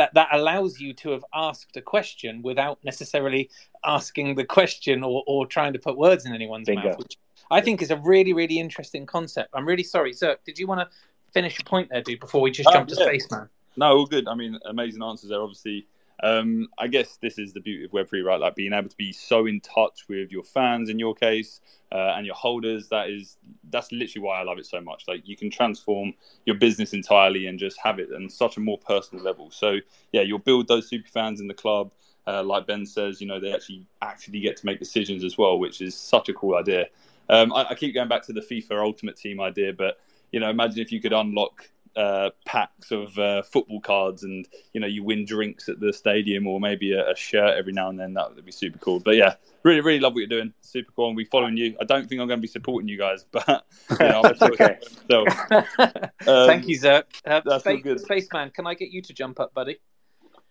that that allows you to have asked a question without necessarily asking the question or, or trying to put words in anyone's Bingo. mouth, which I think is a really really interesting concept. I'm really sorry, Zerk. Did you want to finish your point there, dude, before we just um, jump to yeah. Spaceman? No, all good. I mean, amazing answers there. Obviously, um, I guess this is the beauty of Web3, right? Like being able to be so in touch with your fans in your case uh, and your holders. That is, that's literally why I love it so much. Like you can transform your business entirely and just have it on such a more personal level. So yeah, you'll build those super fans in the club. Uh, like Ben says, you know, they actually actually get to make decisions as well, which is such a cool idea. Um, I, I keep going back to the FIFA Ultimate Team idea, but you know, imagine if you could unlock uh, packs of uh, football cards and you know you win drinks at the stadium or maybe a, a, shirt every now and then that would be super cool. But yeah really really love what you're doing. Super cool. And we following you. I don't think i'm going to be supporting you guys (laughs) but you know, that's (laughs) okay. So (laughs) um, thank you zerk uh, that's Space, good. spaceman can i get you to jump up buddy?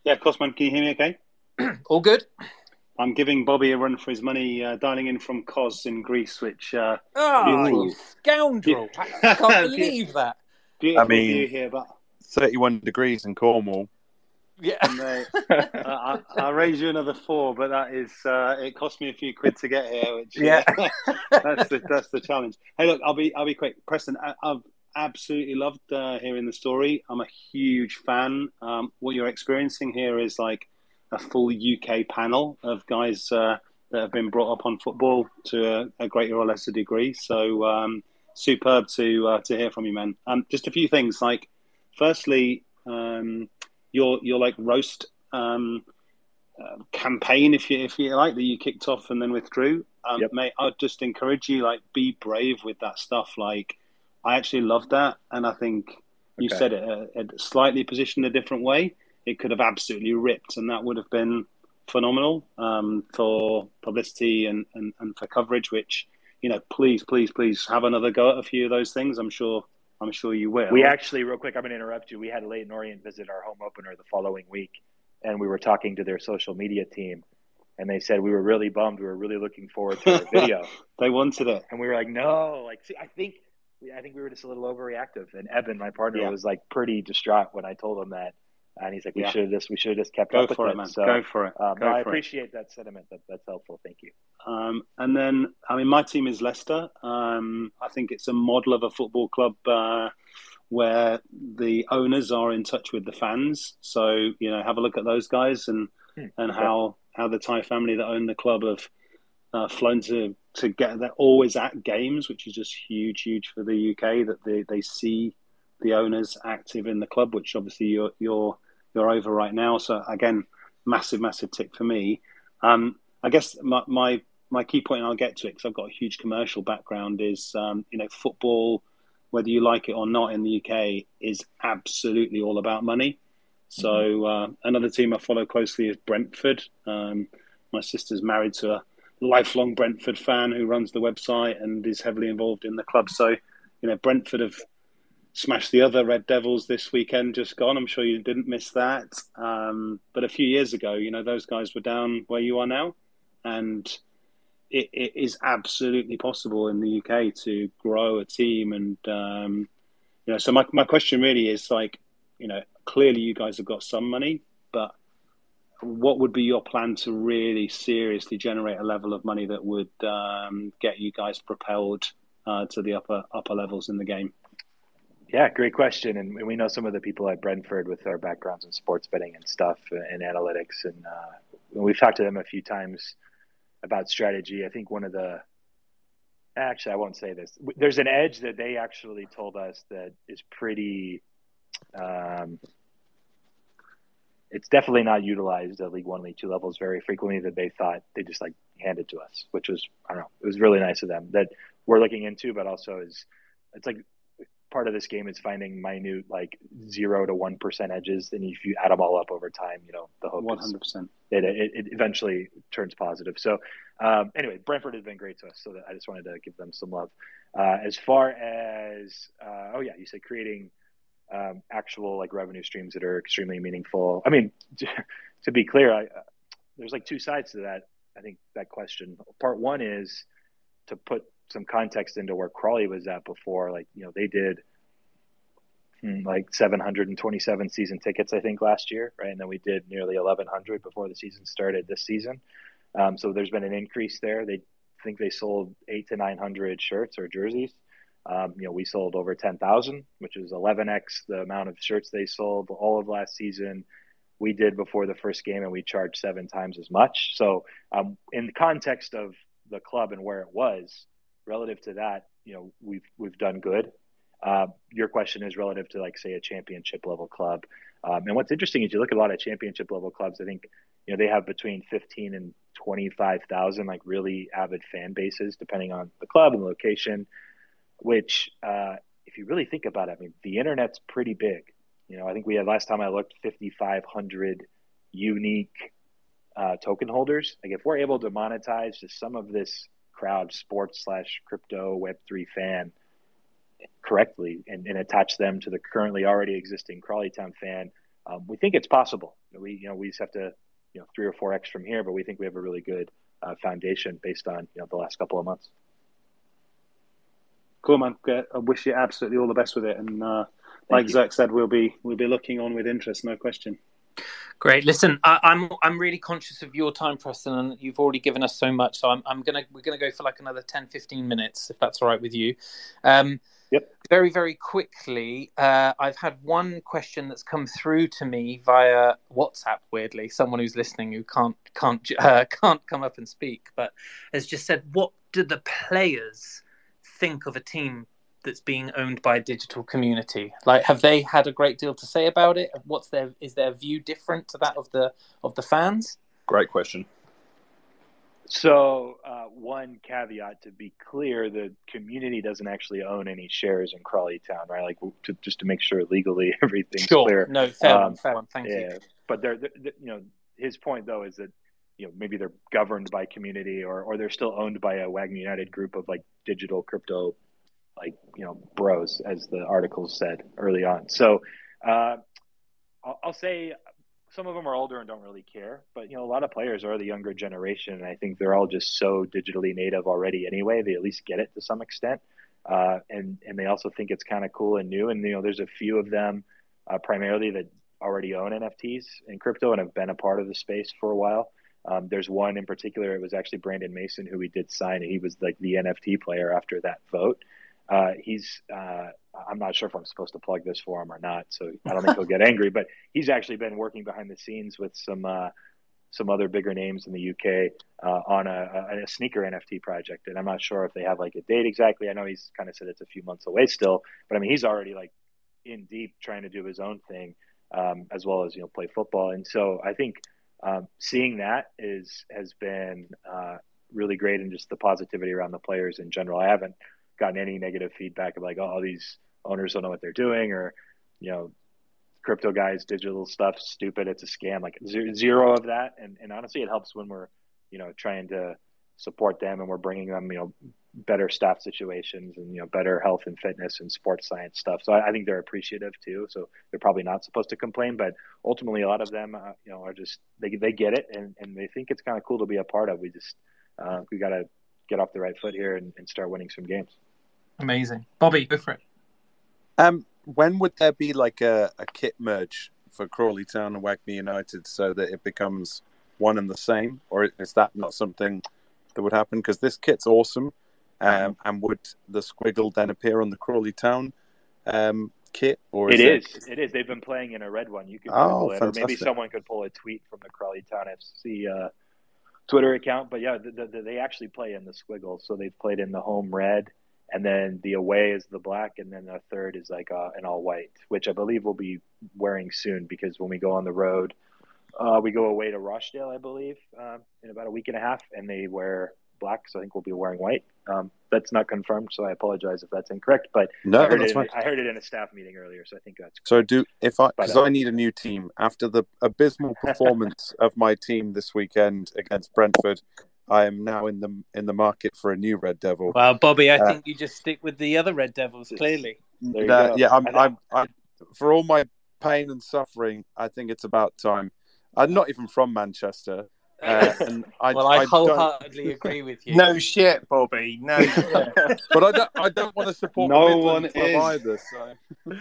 Yeah of course man. Can you hear me okay? (clears throat) All good. I'm giving Bobby a run for his money, uh, dialing in from Kos in Greece, which. Uh, oh, you scoundrel! I can't believe that. Beautiful I mean, view here, but 31 degrees in Cornwall. Yeah, (laughs) Mate, I, will raise you another four, but that is uh, it cost me a few quid to get here. Which yeah, (laughs) (laughs) that's the that's the challenge. Hey, look, I'll be I'll be quick, Preston. I, have absolutely loved uh, hearing the story. I'm a huge fan. Um, what you're experiencing here is like a full UK panel of guys uh, that have been brought up on football to a, a greater or lesser degree. So um, superb to uh, to hear from you, man. Um, just a few things. Like, firstly, um, your your like roast um, uh, campaign, if you if you like, that you kicked off and then withdrew. Um, yep. Mate, I'd just encourage you, like, be brave with that stuff. Like, I actually love that, and I think you Okay. said it, uh, slightly positioned a different way. It could have absolutely ripped, and that would have been phenomenal um, for publicity and, and, and for coverage. Which you know, please, please, please have another go at a few of those things. I'm sure, I'm sure you will. We actually, real quick, I'm going to interrupt you. We had a Leyton Orient visit our home opener the following week, and we were talking to their social media team, and they said we were really bummed. We were really looking forward to our video, (laughs) they wanted it. and we were like, no, like, see, I think, I think we were just a little overreactive. And Eben, my partner, Yeah. was like pretty distraught when I told him that, and he's like, we Yeah. should have just, we should have just kept Go up for with it, man. So, Go for it. um, Go I for it. appreciate that sentiment. That, that's helpful. Thank you. Um, and then, I mean, my team is Leicester. Um, I think it's a model of a football club uh, where the owners are in touch with the fans. So, you know, have a look at those guys and Hmm, and okay. how how the Thai family that own the club have uh, flown to to get. They're always at games, which is just huge, huge for the UK. That they they see the owners active in the club, which obviously you're you're you're over right now. So again, massive, massive tick for me. Um, I guess my, my my key point, and I'll get to it because I've got a huge commercial background. Is um, you know football, whether you like it or not in the UK, is absolutely all about money. So uh, another team I follow closely is Brentford. Um, my sister's married to a lifelong Brentford fan who runs the website and is heavily involved in the club. So you know Brentford have smashed the other Red Devils this weekend, just gone. I'm sure you didn't miss that. Um, but a few years ago, you know, those guys were down where you are now. And it, it is absolutely possible in the UK to grow a team. And, um, you know, so my, my question really is like, you know, clearly you guys have got some money, but what would be your plan to really seriously generate a level of money that would um, get you guys propelled uh, to the upper upper levels in the game? Yeah, great question. And we know some of the people at Brentford with our backgrounds in sports betting and stuff and analytics. And uh, we've talked to them a few times about strategy. I think one of the, actually, I won't say this. There's an edge that they actually told us that is pretty, um, it's definitely not utilized at League One, League Two levels very frequently that they thought they just like handed to us, which was, I don't know, it was really nice of them that we're looking into, but also is, it's like, part of this game is finding minute like zero to one percent edges, and if you add them all up over time, you know the hope is hundred percent. it, it, eventually turns positive. So um, anyway, Brentford has been great to us, so that I just wanted to give them some love. Uh, as far as uh, oh yeah, you said creating um, actual like revenue streams that are extremely meaningful. I mean, (laughs) to be clear, I, uh, there's like two sides to that. I think that question. Part one is to put some context into where Crawley was at before. Like, you know, they did hmm, like 727 season tickets, I think, last year, right? And then we did nearly 1,100 before the season started this season. Um, so there's been an increase there. They think they sold eight to 900 shirts or jerseys. Um, you know, we sold over 10,000, which is 11x the amount of shirts they sold all of last season. We did before the first game, and we charged seven times as much. So, um, in the context of the club and where it was, relative to that, you know, we've we've done good. Uh, your question is relative to like say a championship level club. Um, and what's interesting is you look at a lot of championship level clubs. I think you know they have between fifteen and twenty five thousand like really avid fan bases, depending on the club and the location. Which, uh, if you really think about it, I mean, the internet's pretty big. You know, I think we had last time I looked fifty five hundred unique uh, token holders. Like if we're able to monetize just some of this crowd, sports slash crypto Web three fan, correctly and, and, attach them to the currently already existing Crawley Town fan, um, we think it's possible. We you know we just have to you know three or four x from here, but we think we have a really good uh, foundation based on you know the last couple of months. Cool, man. I wish you absolutely all the best with it, and uh, like you. Zach said, we'll be we'll be looking on with interest, no question. Great. Listen, I, I'm I'm really conscious of your time, Preston, and you've already given us so much. So I'm I'm gonna we're gonna go for like another 10, 15 minutes, if that's all right with you. Um, yep. Very very quickly, uh, I've had one question that's come through to me via WhatsApp. Weirdly, someone who's listening who can't can't (laughs) uh, can't come up and speak, but has just said, "What do the players think of a team that's being owned by a digital community? Like, have they had a great deal to say about it? What's their is their view different to that of the of the fans? Great question. So, uh, one caveat to be clear: the community doesn't actually own any shares in Crawley Town, right? Like, to, just to make sure legally (laughs) everything's sure. clear. No, fair um, one, fair one. Thank yeah. you. But they're, they're, you know, his point though is that you know maybe they're governed by community or or they're still owned by a WAGMI United group of like digital crypto, like you know bros, as the article said early on. So. Uh, I'll, I'll say some of them are older and don't really care, but you know, a lot of players are the younger generation, and I think they're all just so digitally native already. Anyway, they at least get it to some extent, uh, and and they also think it's kind of cool and new. And you know, there's a few of them, uh, primarily that already own NFTs in crypto and have been a part of the space for a while. Um, there's one in particular. It was actually Brandon Mason who we did sign, and he was like the NFT player after that vote. Uh, he's uh, I'm not sure if I'm supposed to plug this for him or not, so I don't think he'll get angry. But he's actually been working behind the scenes with some uh, some other bigger names in the UK uh, on a, a, sneaker NFT project, and I'm not sure if they have like a date exactly. I know he's kind of said it's a few months away still, but I mean he's already like in deep trying to do his own thing um, as well as you know play football, and so I think um, seeing that is has been uh, really great, and just the positivity around the players in general. I haven't gotten any negative feedback of like, oh, these owners don't know what they're doing, or you know, crypto guys, digital stuff, stupid. It's a scam. Like zero of that, and and honestly, it helps when we're you know trying to support them and we're bringing them you know better staff situations and you know better health and fitness and sports science stuff so I, I, think they're appreciative too so they're probably not supposed to complain but ultimately a lot of them uh, you know are just they, they get it and, and they think it's kind of cool to be a part of we just uh, we got to get off the right foot here and, and start winning some games Amazing, Bobby, go for it. Um, when would there be like a, a kit merge for Crawley Town and WAGMI United so that it becomes one and the same, or is that not something that would happen? Because this kit's awesome, um, and would the squiggle then appear on the Crawley Town um, kit? Or is it is. It... it is. They've been playing in a red one. You could oh, it, or maybe someone could pull a tweet from the Crawley Town FC uh, Twitter account. But yeah, the, the, they actually play in the squiggle, so they've played in the home red and then the away is the black, and then the third is like uh, an all white, which I believe we'll be wearing soon because when we go on the road, uh, we go away to Rochdale, I believe, uh, in about a week and a half, and they wear black, so I think we'll be wearing white. Um, that's not confirmed, so I apologize if that's incorrect. But no, I heard, it, fine. I heard it in a staff meeting earlier, so I think that's. Correct. So do if I because uh, I need a new team after the abysmal (laughs) performance of my team this weekend against Brentford. I am now in the in the market for a new Red Devil. Well, Bobby, I uh, think you just stick with the other Red Devils. Clearly, uh, yeah. I'm, I'm, I'm, for all my pain and suffering. I think it's about time. I'm not even from Manchester. Uh, and I, well, I, I wholeheartedly agree with you. (laughs) No shit, Bobby. No, (laughs) but I don't. I don't want to support. No one is either. So.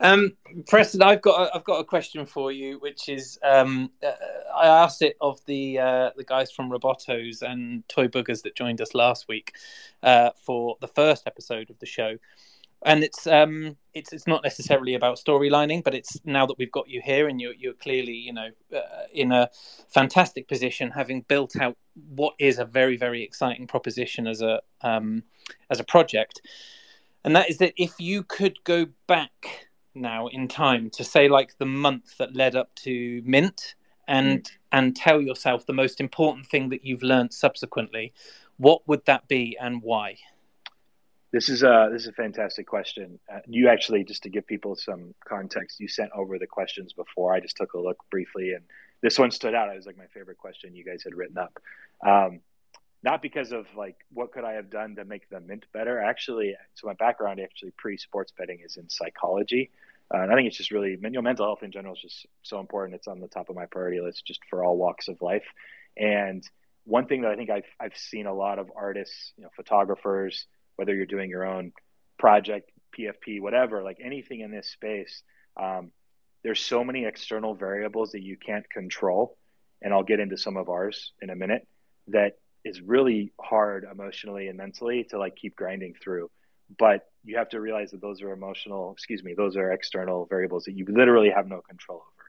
Um, Preston, I've got a, I've got a question for you, which is um, uh, I asked it of the uh, the guys from Robotos and Toy Boogers that joined us last week uh, for the first episode of the show and it's um it's it's not necessarily about storylining but it's now that we've got you here and you're you're clearly you know uh, in a fantastic position having built out what is a very very exciting proposition as a um as a project and that is that if you could go back now in time to say like the month that led up to mint and mm. and tell yourself the most important thing that you've learned subsequently what would that be and why this is a this is a fantastic question. Uh, you actually, just to give people some context, you sent over the questions before. I just took a look briefly, and this one stood out. It was like my favorite question you guys had written up. Um, not because of like what could I have done to make the mint better. Actually, so my background actually pre sports betting is in psychology, uh, and I think it's just really know, mental health in general is just so important. It's on the top of my priority list just for all walks of life. And one thing that I think I've I've seen a lot of artists, you know, photographers whether you're doing your own project, PFP, whatever, like anything in this space, um, there's so many external variables that you can't control. And I'll get into some of ours in a minute that is really hard emotionally and mentally to like keep grinding through. But you have to realize that those are emotional, excuse me, those are external variables that you literally have no control over.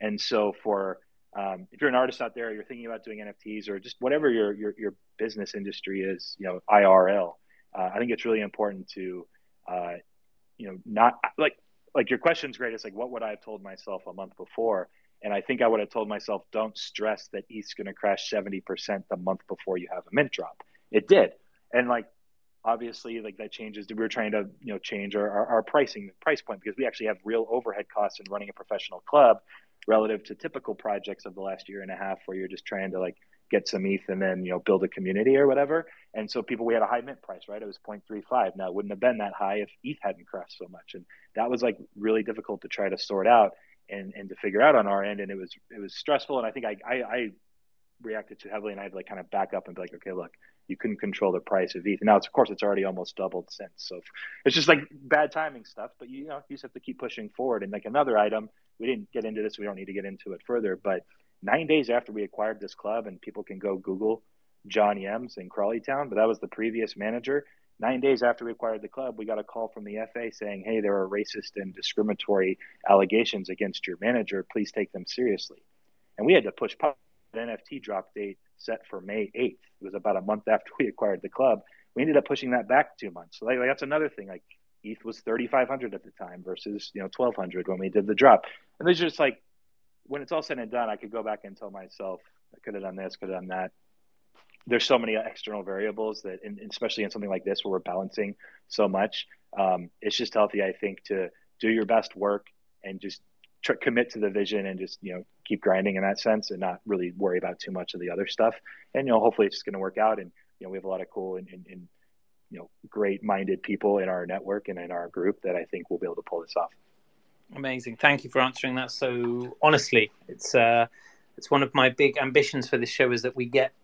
And so for um, if you're an artist out there, you're thinking about doing NFTs or just whatever your, your, your business industry is, you know, IRL, uh, I think it's really important to, uh, you know, not like like your question's great. It's like what would I have told myself a month before? And I think I would have told myself, don't stress that ETH's going to crash 70% the month before you have a mint drop. It did. And like, obviously, like that changes. We were trying to, you know, change our, our, our pricing price point because we actually have real overhead costs in running a professional club relative to typical projects of the last year and a half where you're just trying to like get some ETH and then, you know, build a community or whatever. And so people, we had a high mint price, right? It was 0.35. Now it wouldn't have been that high if ETH hadn't crashed so much. And that was like really difficult to try to sort out and, and to figure out on our end. And it was, it was stressful. And I think I, I, I reacted too heavily and I had to like kind of back up and be like, okay, look, you couldn't control the price of ETH. Now it's, of course, it's already almost doubled since. So it's just like bad timing stuff, but you, know, you just have to keep pushing forward. And like another item, we didn't get into this. We don't need to get into it further, but nine days after we acquired this club, and people can go Google John Yems in Crawley Town, but that was the previous manager. Nine days after we acquired the club, we got a call from the FA saying, "Hey, there are racist and discriminatory allegations against your manager. Please take them seriously." And we had to push the NFT drop date set for May 8th. It was about a month after we acquired the club. We ended up pushing that back two months. So like, that's another thing. Like ETH was 3,500 at the time versus you know 1,200 when we did the drop. And there's just like when it's all said and done, I could go back and tell myself I could have done this, could have done that. There's so many external variables that, and especially in something like this where we're balancing so much, um, it's just healthy, I think, to do your best work and just tr- commit to the vision and just you know keep grinding in that sense and not really worry about too much of the other stuff. And you know, hopefully, it's just going to work out. And you know, we have a lot of cool and, and, and you know great minded people in our network and in our group that I think will be able to pull this off. Amazing. Thank you for answering that so honestly. It's uh, it's one of my big ambitions for this show is that we get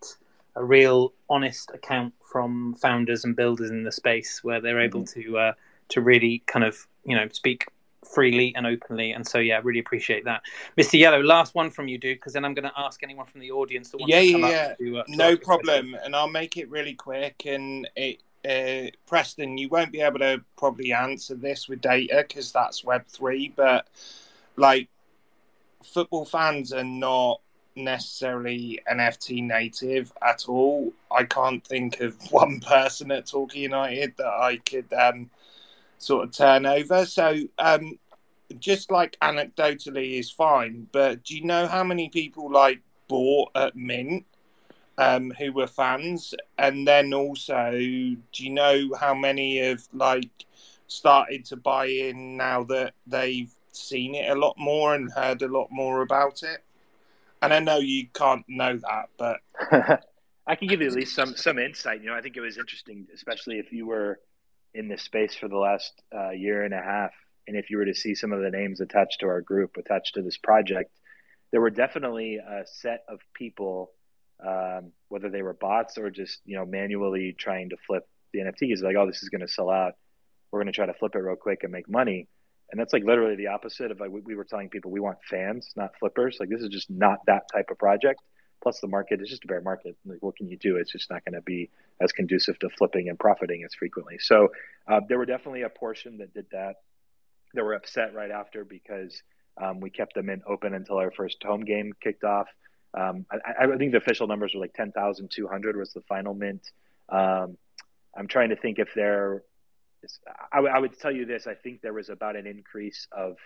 a real honest account from founders and builders in the space where they're able mm-hmm. to uh, to really kind of you know speak freely and openly. And so, yeah, really appreciate that, Mr. Yellow. Last one from you, dude, because then I'm going to ask anyone from the audience that wants yeah, to come yeah, up yeah. To, uh, no problem, and I'll make it really quick. And it uh, Preston, you won't be able to probably answer this with data because that's Web three, but like football fans are not necessarily NFT native at all. I can't think of (laughs) one person at Torquay United that I could um, sort of turn over. So, um, just like anecdotally is fine, but do you know how many people like bought at Mint um, who were fans, and then also, do you know how many have like started to buy in now that they've seen it a lot more and heard a lot more about it? And I know you can't know that, but (laughs) I can give you at least some some insight. You know, I think it was interesting, especially if you were in this space for the last uh, year and a half, and if you were to see some of the names attached to our group, attached to this project, there were definitely a set of people um, whether they were bots or just you know manually trying to flip the NFTs. Like, oh, this is going to sell out. We're going to try to flip it real quick and make money. And that's like literally the opposite of like we were telling people we want fans, not flippers. Like this is just not that type of project. Plus the market is just a bear market. Like what can you do? It's just not going to be as conducive to flipping and profiting as frequently. So uh, there were definitely a portion that did that. They were upset right after because um, we kept them in open until our first home game kicked off. Um, I, I, think the official numbers were like 10,200 was the final mint. Um, I'm trying to think if there, I, w- I would tell you this. I think there was about an increase of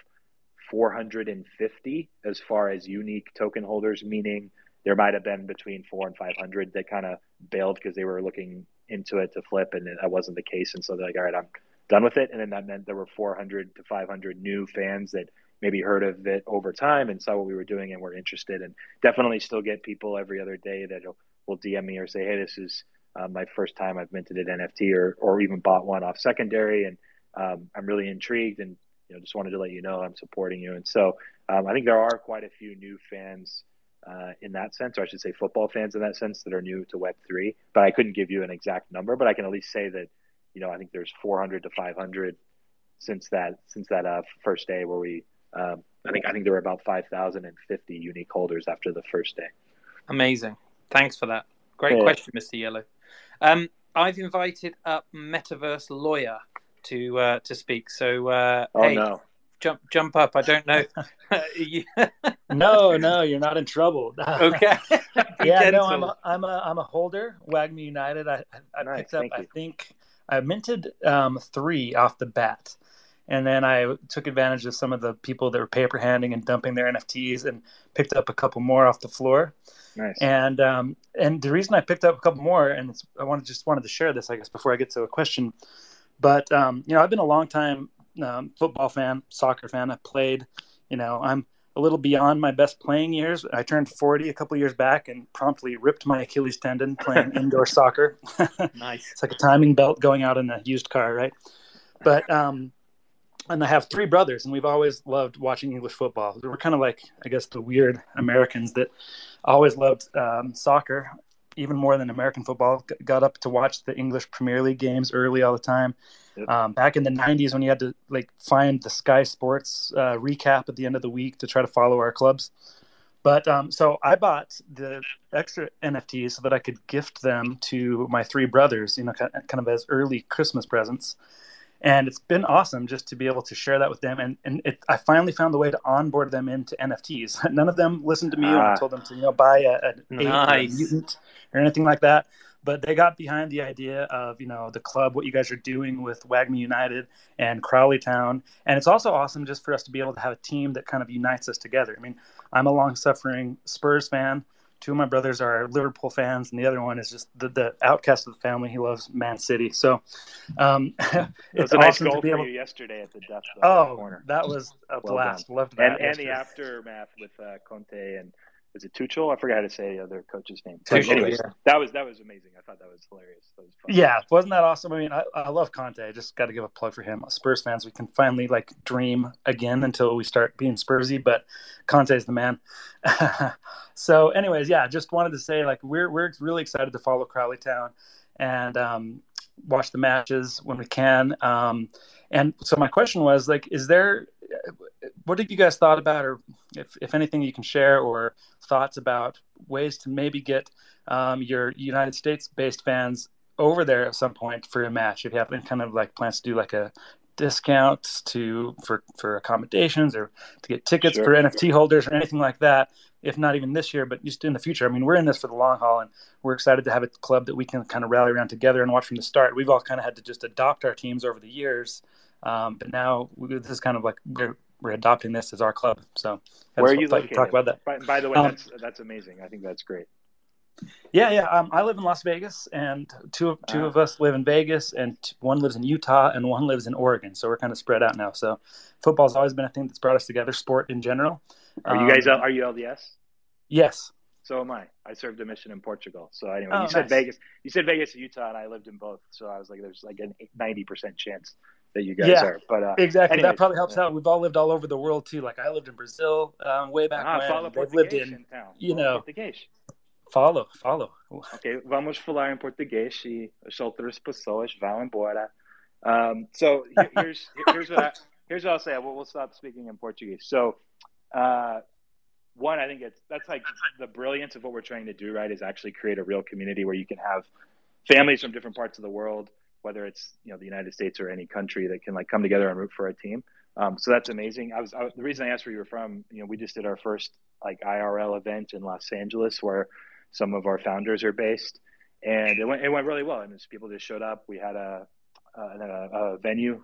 450 as far as unique token holders, meaning there might have been between four and 500 that kind of bailed because they were looking into it to flip, and that wasn't the case. And so they're like, all right, I'm done with it. And then that meant there were 400 to 500 new fans that maybe heard of it over time and saw what we were doing and were interested and definitely still get people every other day that will DM me or say, Hey, this is uh, my first time I've minted an NFT or, or even bought one off secondary. And um, I'm really intrigued and, you know, just wanted to let you know I'm supporting you. And so um, I think there are quite a few new fans uh, in that sense, or I should say football fans in that sense that are new to Web3, but I couldn't give you an exact number, but I can at least say that, you know, I think there's 400 to 500 since that, since that uh, first day where we um, I think I think there were about 5,050 unique holders after the first day. Amazing. Thanks for that. Great yeah. question, Mr. Yellow. Um, I've invited up Metaverse Lawyer to uh, to speak. So uh, oh hey, no. Jump, jump up! I don't know. (laughs) (laughs) no, no, you're not in trouble. (laughs) okay. yeah, no, I'm a, I'm a, I'm a holder. WAGMI United. I, I, nice, picked up. I think I minted um, three off the bat, and then I took advantage of some of the people that were paper handing and dumping their NFTs, and picked up a couple more off the floor. Nice. And um, and the reason I picked up a couple more, and I wanted just wanted to share this, I guess, before I get to a question. But um, you know, I've been a long time um, football fan, soccer fan. I played. You know, I'm a little beyond my best playing years. I turned 40 a couple years back and promptly ripped my Achilles tendon playing (laughs) indoor soccer. nice. (laughs) It's like a timing belt going out in a used car, right? But um, and I have three brothers, and we've always loved watching English football. We're kind of like, I guess, the weird Americans that always loved um, soccer even more than American football. Got up to watch the English Premier League games early all the time. Yep. Um, back in the '90s, when you had to like find the Sky Sports uh, recap at the end of the week to try to follow our clubs. But um, so I bought the extra NFTs so that I could gift them to my three brothers, you know, kind of as early Christmas presents and it's been awesome just to be able to share that with them. And, and it, i finally found the way to onboard them into nfts (laughs) none of them listened to me ah. when i told them to you know buy a, a, nice. a mutant or anything like that. But they got behind the idea of you know the club what you guys are doing with WAGMI United and Crawley Town. And it's also awesome just for us to be able to have a team that kind of unites us together. I mean I'm a long suffering Spurs fan two of my brothers are Liverpool fans, and the other one is just the, the outcast of the family. He loves Man City. So um, (laughs) it's a nice goal for able... you yesterday at the depth oh, corner. That was a well blast. Done. Loved that. And, and the aftermath with uh, Conte and is it Tuchel? I forgot how to say the other coach's name. Tuchel, anyways, yeah. that was that was amazing. I thought that was hilarious. That was yeah, wasn't that awesome? I mean, I, I love Conte. I just got to give a plug for him. Spurs fans, we can finally like dream again until we start being Spursy. But Conte is the man. (laughs) so, anyways, yeah, just wanted to say like we're we're really excited to follow Crawley Town and um, watch the matches when we can. Um, and so my question was like, is there what have you guys thought about, or if, if anything you can share, or thoughts about ways to maybe get um, your United States based fans over there at some point for a match? If you have any kind of like plans to do like a discount to for for accommodations or to get tickets sure. for NFT holders or anything like that. If not even this year, but just in the future. I mean, we're in this for the long haul, and we're excited to have a club that we can kind of rally around together and watch from the start. We've all kind of had to just adopt our teams over the years, um, but now we, this is kind of like we're we're adopting this as our club. So where are you located? Talk about that. By, by the way, um, that's that's amazing. I think that's great. Yeah, yeah. Um, I live in Las Vegas, and two of two uh, of us live in Vegas, and t- one lives in Utah, and one lives in Oregon. So we're kind of spread out now. So football's always been a thing that's brought us together. Sport in general. Are you guys? Um, are you LDS? Yes. So am I. I served a mission in Portugal. So anyway, oh, you said nice. Vegas. You said Vegas, Utah, and I lived in both. So I was like, there's like a ninety percent chance that you guys yeah, are. But uh, exactly, anyways, that probably helps yeah. out. We've all lived all over the world too. Like I lived in Brazil um, way back ah, when. They've lived in, town. you know, português. Follow, follow. Ok, vamos falar em português e as outras pessoas vão embora. Um, so (laughs) here's here's what I, here's what I'll say. We'll, we'll stop speaking in Portuguese. So, uh, one, I think it's that's like the brilliance of what we're trying to do. Right, is actually create a real community where you can have families from different parts of the world whether it's you know the United States or any country that can like come together and root for a team. Um, so that's amazing. I was, I, the reason I asked where you were from. You know, we just did our first like IRL event in Los Angeles where some of our founders are based, and it went it went really well. And people just showed up. We had a, a, a venue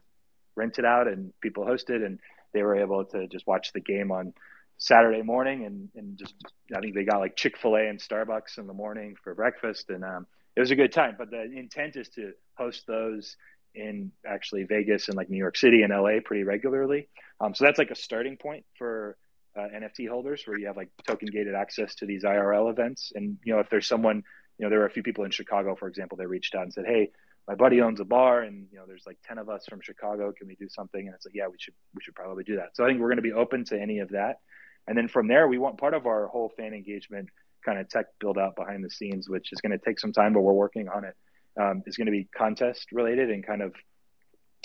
rented out, and people hosted, and they were able to just watch the game on Saturday morning, and and just I think they got like Chick Fil A and Starbucks in the morning for breakfast, and um, it was a good time. But the intent is to host those in actually Vegas and like New York City and LA pretty regularly. Um, so that's like a starting point for uh, NFT holders where you have like token gated access to these IRL events. And, you know, if there's someone, you know, there were a few people in Chicago, for example, they reached out and said, Hey, my buddy owns a bar and, you know, there's like 10 of us from Chicago. Can we do something? And it's like, yeah, we should, we should probably do that. So I think we're going to be open to any of that. And then from there, we want part of our whole fan engagement kind of tech build out behind the scenes, which is going to take some time, but we're working on it. Um, is going to be contest related and kind of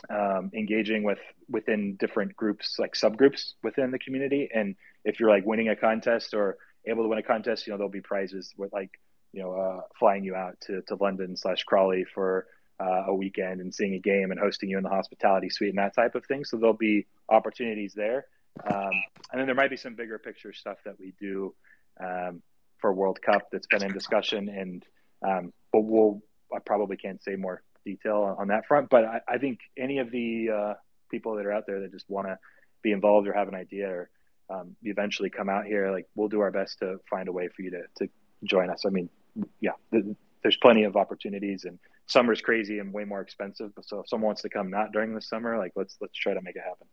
um, engaging with within different groups, like subgroups within the community. And if you're like winning a contest or able to win a contest, you know there'll be prizes with like you know uh, flying you out to to London slash Crawley for uh, a weekend and seeing a game and hosting you in the hospitality suite and that type of thing. So there'll be opportunities there. Um, and then there might be some bigger picture stuff that we do um, for World Cup that's been in discussion, and um, but we'll I probably can't say more detail on, that front. But I, I think any of the uh, people that are out there that just want to be involved or have an idea or um, eventually come out here, like we'll do our best to find a way for you to to join us. I mean, yeah, there's plenty of opportunities, and summer's crazy and way more expensive. So if someone wants to come not during the summer, like let's let's try to make it happen.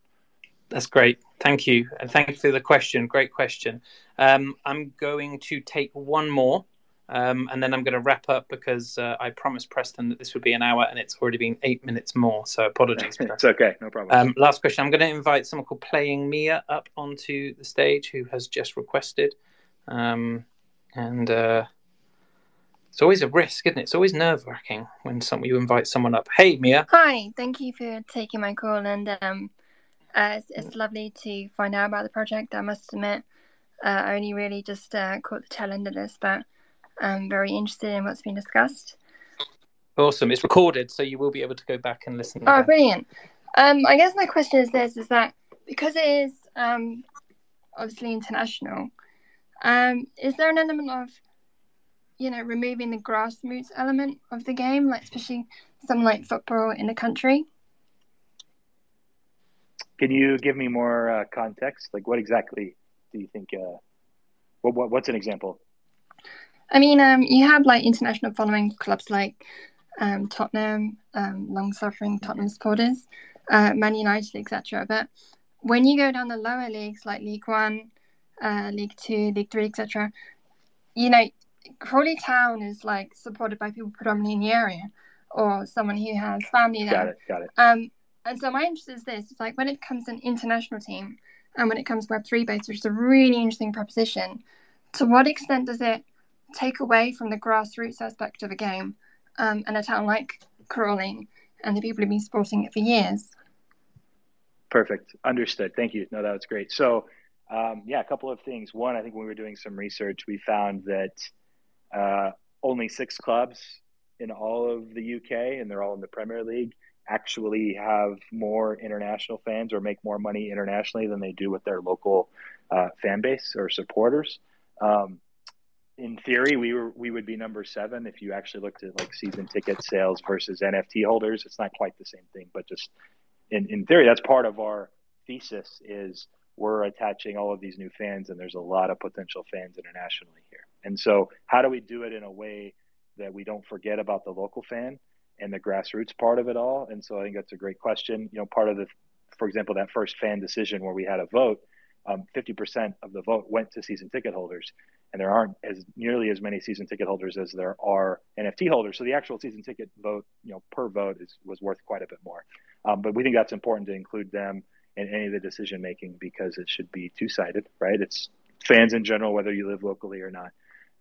That's great. Thank you. And thank you for the question. Great question. Um, I'm going to take one more um, and then I'm going to wrap up because uh, I promised Preston that this would be an hour and it's already been eight minutes more. So apologies. (laughs) it's okay. No problem. Um, last question. I'm going to invite someone called Playing Mia up onto the stage who has just requested. Um, and uh, it's always a risk, isn't it? It's always nerve wracking when some, you invite someone up. Hey, Mia. Hi. Thank you for taking my call. And um, uh, it's, it's, lovely to find out about the project. I must admit, uh, I only really just uh, caught the tail end of this, but I'm very interested in what's been discussed. Awesome. It's recorded, so you will be able to go back and listen. Oh, brilliant. Um, I guess my question is this, is that because it is um, obviously international, um, is there an element of, you know, removing the grassroots element of the game, like especially something like football in the country? Can you give me more uh, context? Like, what exactly do you think? Uh, what, what, what's an example? I mean, um, you have like international following clubs like um, Tottenham, um, long-suffering Tottenham supporters, uh, Man United, etc. But when you go down the lower leagues like League One, uh, League Two, League Three, etc., you know, Crawley Town is like supported by people predominantly in the area or someone who has family there. Got it. Got it. Um, and so my interest is this: it's like when it comes to an international team and when it comes to Web three based, which is a really interesting proposition. To what extent does it take away from the grassroots aspect of a game um, and a town like Crawley and the people who've been supporting it for years. Perfect. Understood. Thank you. No, that was great. So, um, yeah, a couple of things. One, I think when we were doing some research, we found that uh, only six clubs in all of the UK, and they're all in the Premier League, actually have more international fans or make more money internationally than they do with their local uh, fan base or supporters. Um, in theory, we were we would be number seven if you actually looked at like season ticket sales versus NFT holders. It's not quite the same thing, but just in, in theory, that's part of our thesis is we're attaching all of these new fans and there's a lot of potential fans internationally here. And so how do we do it in a way that we don't forget about the local fan and the grassroots part of it all? And so I think that's a great question. You know, part of the for example, that first fan decision where we had a vote, um, 50% of the vote went to season ticket holders and there aren't as nearly as many season ticket holders as there are NFT holders. So the actual season ticket vote, you know, per vote is was worth quite a bit more. Um, but we think that's important to include them in any of the decision making because it should be two sided, right? It's fans in general, whether you live locally or not.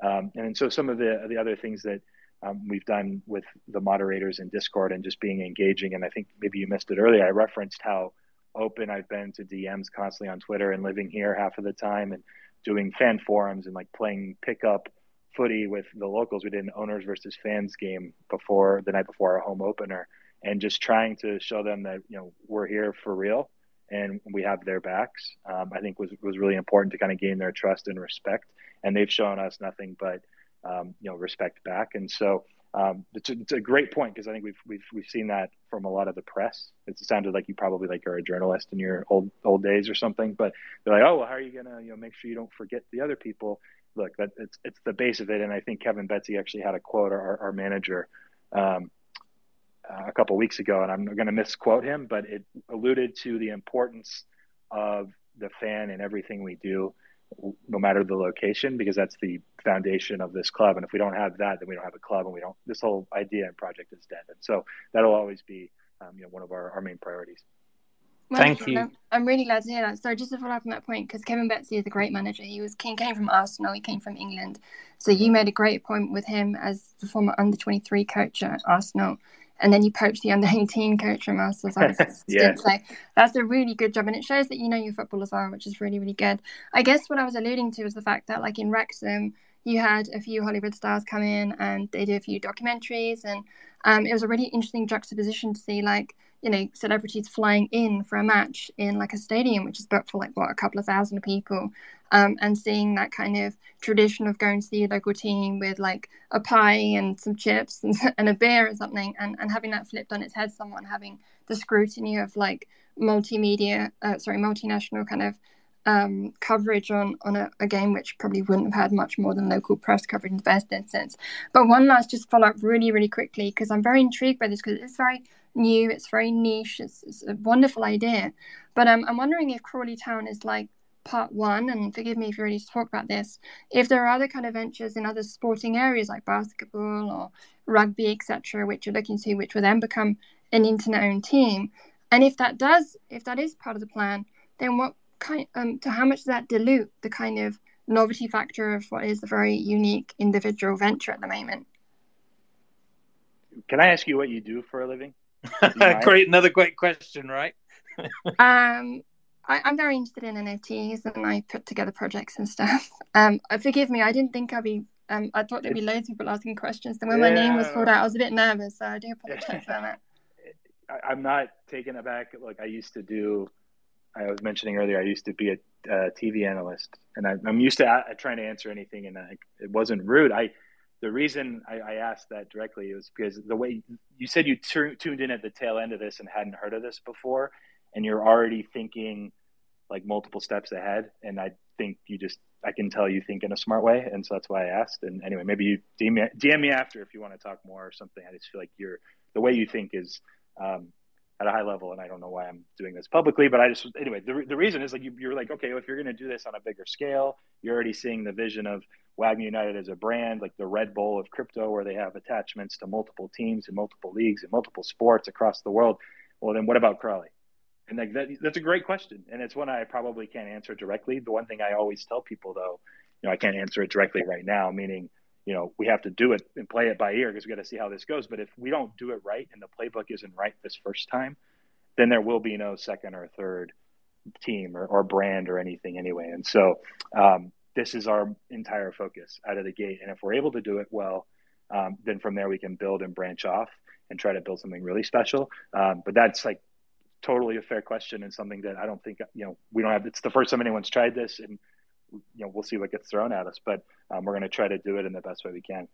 Um, and so some of the the other things that um, we've done with the moderators in Discord and just being engaging, and I think maybe you missed it earlier. I referenced how open I've been to DMs constantly on Twitter and living here half of the time and doing fan forums and like playing pickup footy with the locals. We did an owners versus fans game before the night before our home opener, and just trying to show them that you know we're here for real and we have their backs. Um, I think was was really important to kind of gain their trust and respect, and they've shown us nothing but um, you know respect back. And so um, it's, a, it's, a, great point because I think we've we've we've seen that from a lot of the press. It sounded like you probably like are a journalist in your old old days or something, but they're like, oh, well, how are you gonna you know make sure you don't forget the other people? Look, that it's it's the base of it, and I think Kevin Betsy actually had a quote, our, our manager, um, a couple weeks ago, and I'm going to misquote him, but it alluded to the importance of the fan in everything we do no matter the location, because that's the foundation of this club. And if we don't have that, then we don't have a club, and we don't. This whole idea and project is dead. And so that'll always be, um, you know, one of our, our main priorities. Thank you. I'm really glad to hear that. So just to follow up on that point, because Kevin Betsy is a great manager. He was he came from Arsenal. He came from England. So you made a great point with him as the former under 23 coach at Arsenal and then you poach the under 18 coach from us as (laughs) yeah. So that's a really good job. And it shows that you know your football as well, which is really, really good. I guess what I was alluding to was the fact that, like in Wrexham, you had a few Hollywood stars come in and they did a few documentaries. And um, it was a really interesting juxtaposition to see, like, you know, celebrities flying in for a match in like a stadium, which is booked for like what a couple of thousand people. Um, and seeing that kind of tradition of going to the local team with like a pie and some chips and, (laughs) and a beer or something, and, and having that flipped on its head, someone having the scrutiny of like multimedia, uh, sorry, multinational kind of um, coverage on on a, a, game which probably wouldn't have had much more than local press coverage in the first instance. But one last just follow up really really quickly because I'm very intrigued by this because it's very new, it's very niche, it's, it's a wonderful idea. But um, I'm wondering if Crawley Town is like part one, and forgive me if you already talked about this. If there are other kind of ventures in other sporting areas like basketball or rugby, etc., which you're looking to, which will then become an internet-owned team, and if that does, if that is part of the plan, then what kind um, to how much does that dilute the kind of novelty factor of what is a very unique individual venture at the moment? Can I ask you what you do for a living? (laughs) great, another great question, right? (laughs) um, I, am very interested in NFTs and I put together projects and stuff. (laughs) Um, uh, forgive me, I didn't think I'd be. Um, I thought there'd be loads of people asking questions. Then when yeah. my name was called out, I was a bit nervous, so I do (laughs) apologize for that. I, am not taken aback. Like I used to do I was mentioning earlier, I used to be a, a TV analyst, and I, am used to uh, trying to answer anything, and I, it wasn't rude. I the reason I, I, asked that directly was because the way you said you t- tuned in at the tail end of this and hadn't heard of this before, and you're already thinking like multiple steps ahead, and I think you just I can tell you think in a smart way, and so that's why I asked. And anyway, maybe you DM me, DM me after if you want to talk more or something. I just feel like you're the way you think is um, at a high level, and I don't know why I'm doing this publicly, but I just anyway. The, the reason is like you, are like, okay, well, if you're going to do this on a bigger scale, you're already seeing the vision of WAGMI United as a brand, like the Red Bull of crypto, where they have attachments to multiple teams and multiple leagues and multiple sports across the world. Well, then what about Crawley? And like that, that's a great question, and it's one I probably can't answer directly. The one thing I always tell people, though, you know, I can't answer it directly right now, meaning you know, we have to do it and play it by ear because we got to see how this goes. But if we don't do it right and the playbook isn't right this first time, then there will be no second or third team or, or brand or anything anyway. And so um, this is our entire focus out of the gate. And if we're able to do it well, um, then from there we can build and branch off and try to build something really special. Um, but that's like totally a fair question and something that I don't think you know we don't have. It's the first time anyone's tried this, and you know we'll see what gets thrown at us but um, we're going to try to do it in the best way we can.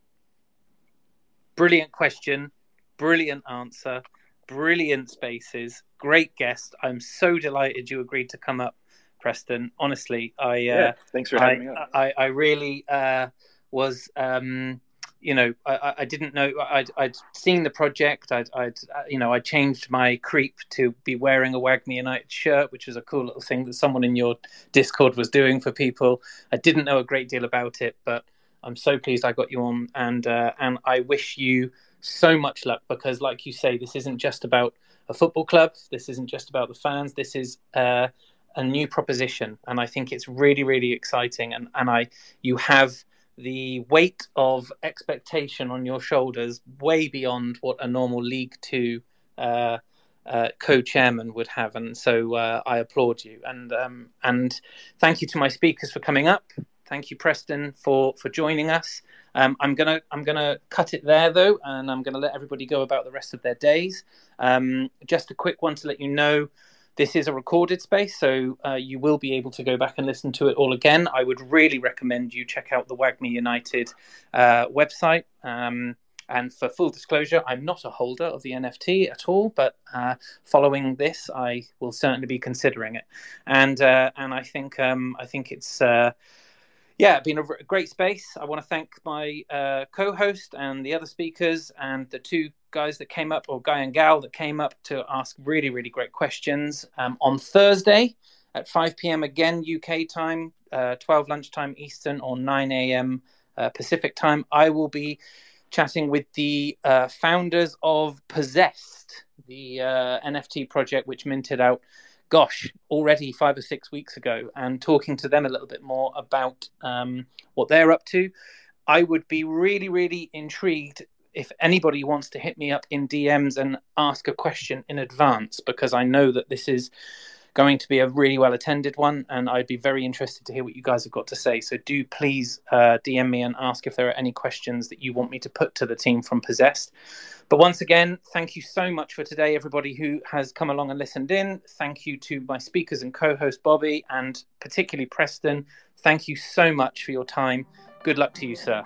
Brilliant question. Brilliant answer. Brilliant spaces. Great guest. I'm so delighted you agreed to come up preston. Honestly i uh, yeah, thanks for having I, me up. I, I really uh, was um, you know, I, I didn't know. I'd, I'd seen the project. I'd, I'd, uh, you know, I changed my creep to be wearing a WAGMI United shirt, which was a cool little thing that someone in your Discord was doing for people. I didn't know a great deal about it, but I'm so pleased I got you on, and uh, and I wish you so much luck because, like you say, this isn't just about a football club. This isn't just about the fans. This is uh, a new proposition, and I think it's really, really exciting. And and I, you have the weight of expectation on your shoulders way beyond what a normal League Two uh, uh, co-chairman would have, and so uh, I applaud you. And um, and thank you to my speakers for coming up. Thank you, Preston, for for joining us. Um, I'm gonna I'm gonna cut it there though, and I'm gonna let everybody go about the rest of their days. Um, just a quick one to let you know this is a recorded space, so uh, you will be able to go back and listen to it all again. I would really recommend you check out the WAGMI United uh, website. Um, and for full disclosure, I'm not a holder of the NFT at all, but uh, following this, I will certainly be considering it. And uh, and I think um, I think it's uh, yeah, been a great space. I want to thank my uh, co-host and the other speakers and the two guys that came up, or guy and gal that came up to ask really, really great questions. Um, on Thursday at 5 p.m. again UK time, uh, 12 lunchtime Eastern, or 9 a.m. Uh, Pacific time, I will be chatting with the uh, founders of Possessed, the uh, NFT project which minted out gosh, already five or six weeks ago, and talking to them a little bit more about um, what they're up to. I would be really, really intrigued if anybody wants to hit me up in DMs and ask a question in advance, because I know that this is going to be a really well attended one, and I'd be very interested to hear what you guys have got to say. So do please uh, DM me and ask if there are any questions that you want me to put to the team from Possessed. But once again, thank you so much for today, everybody who has come along and listened in. Thank you to my speakers and co host, Bobby, and particularly Preston. Thank you so much for your time. Good luck to you, sir.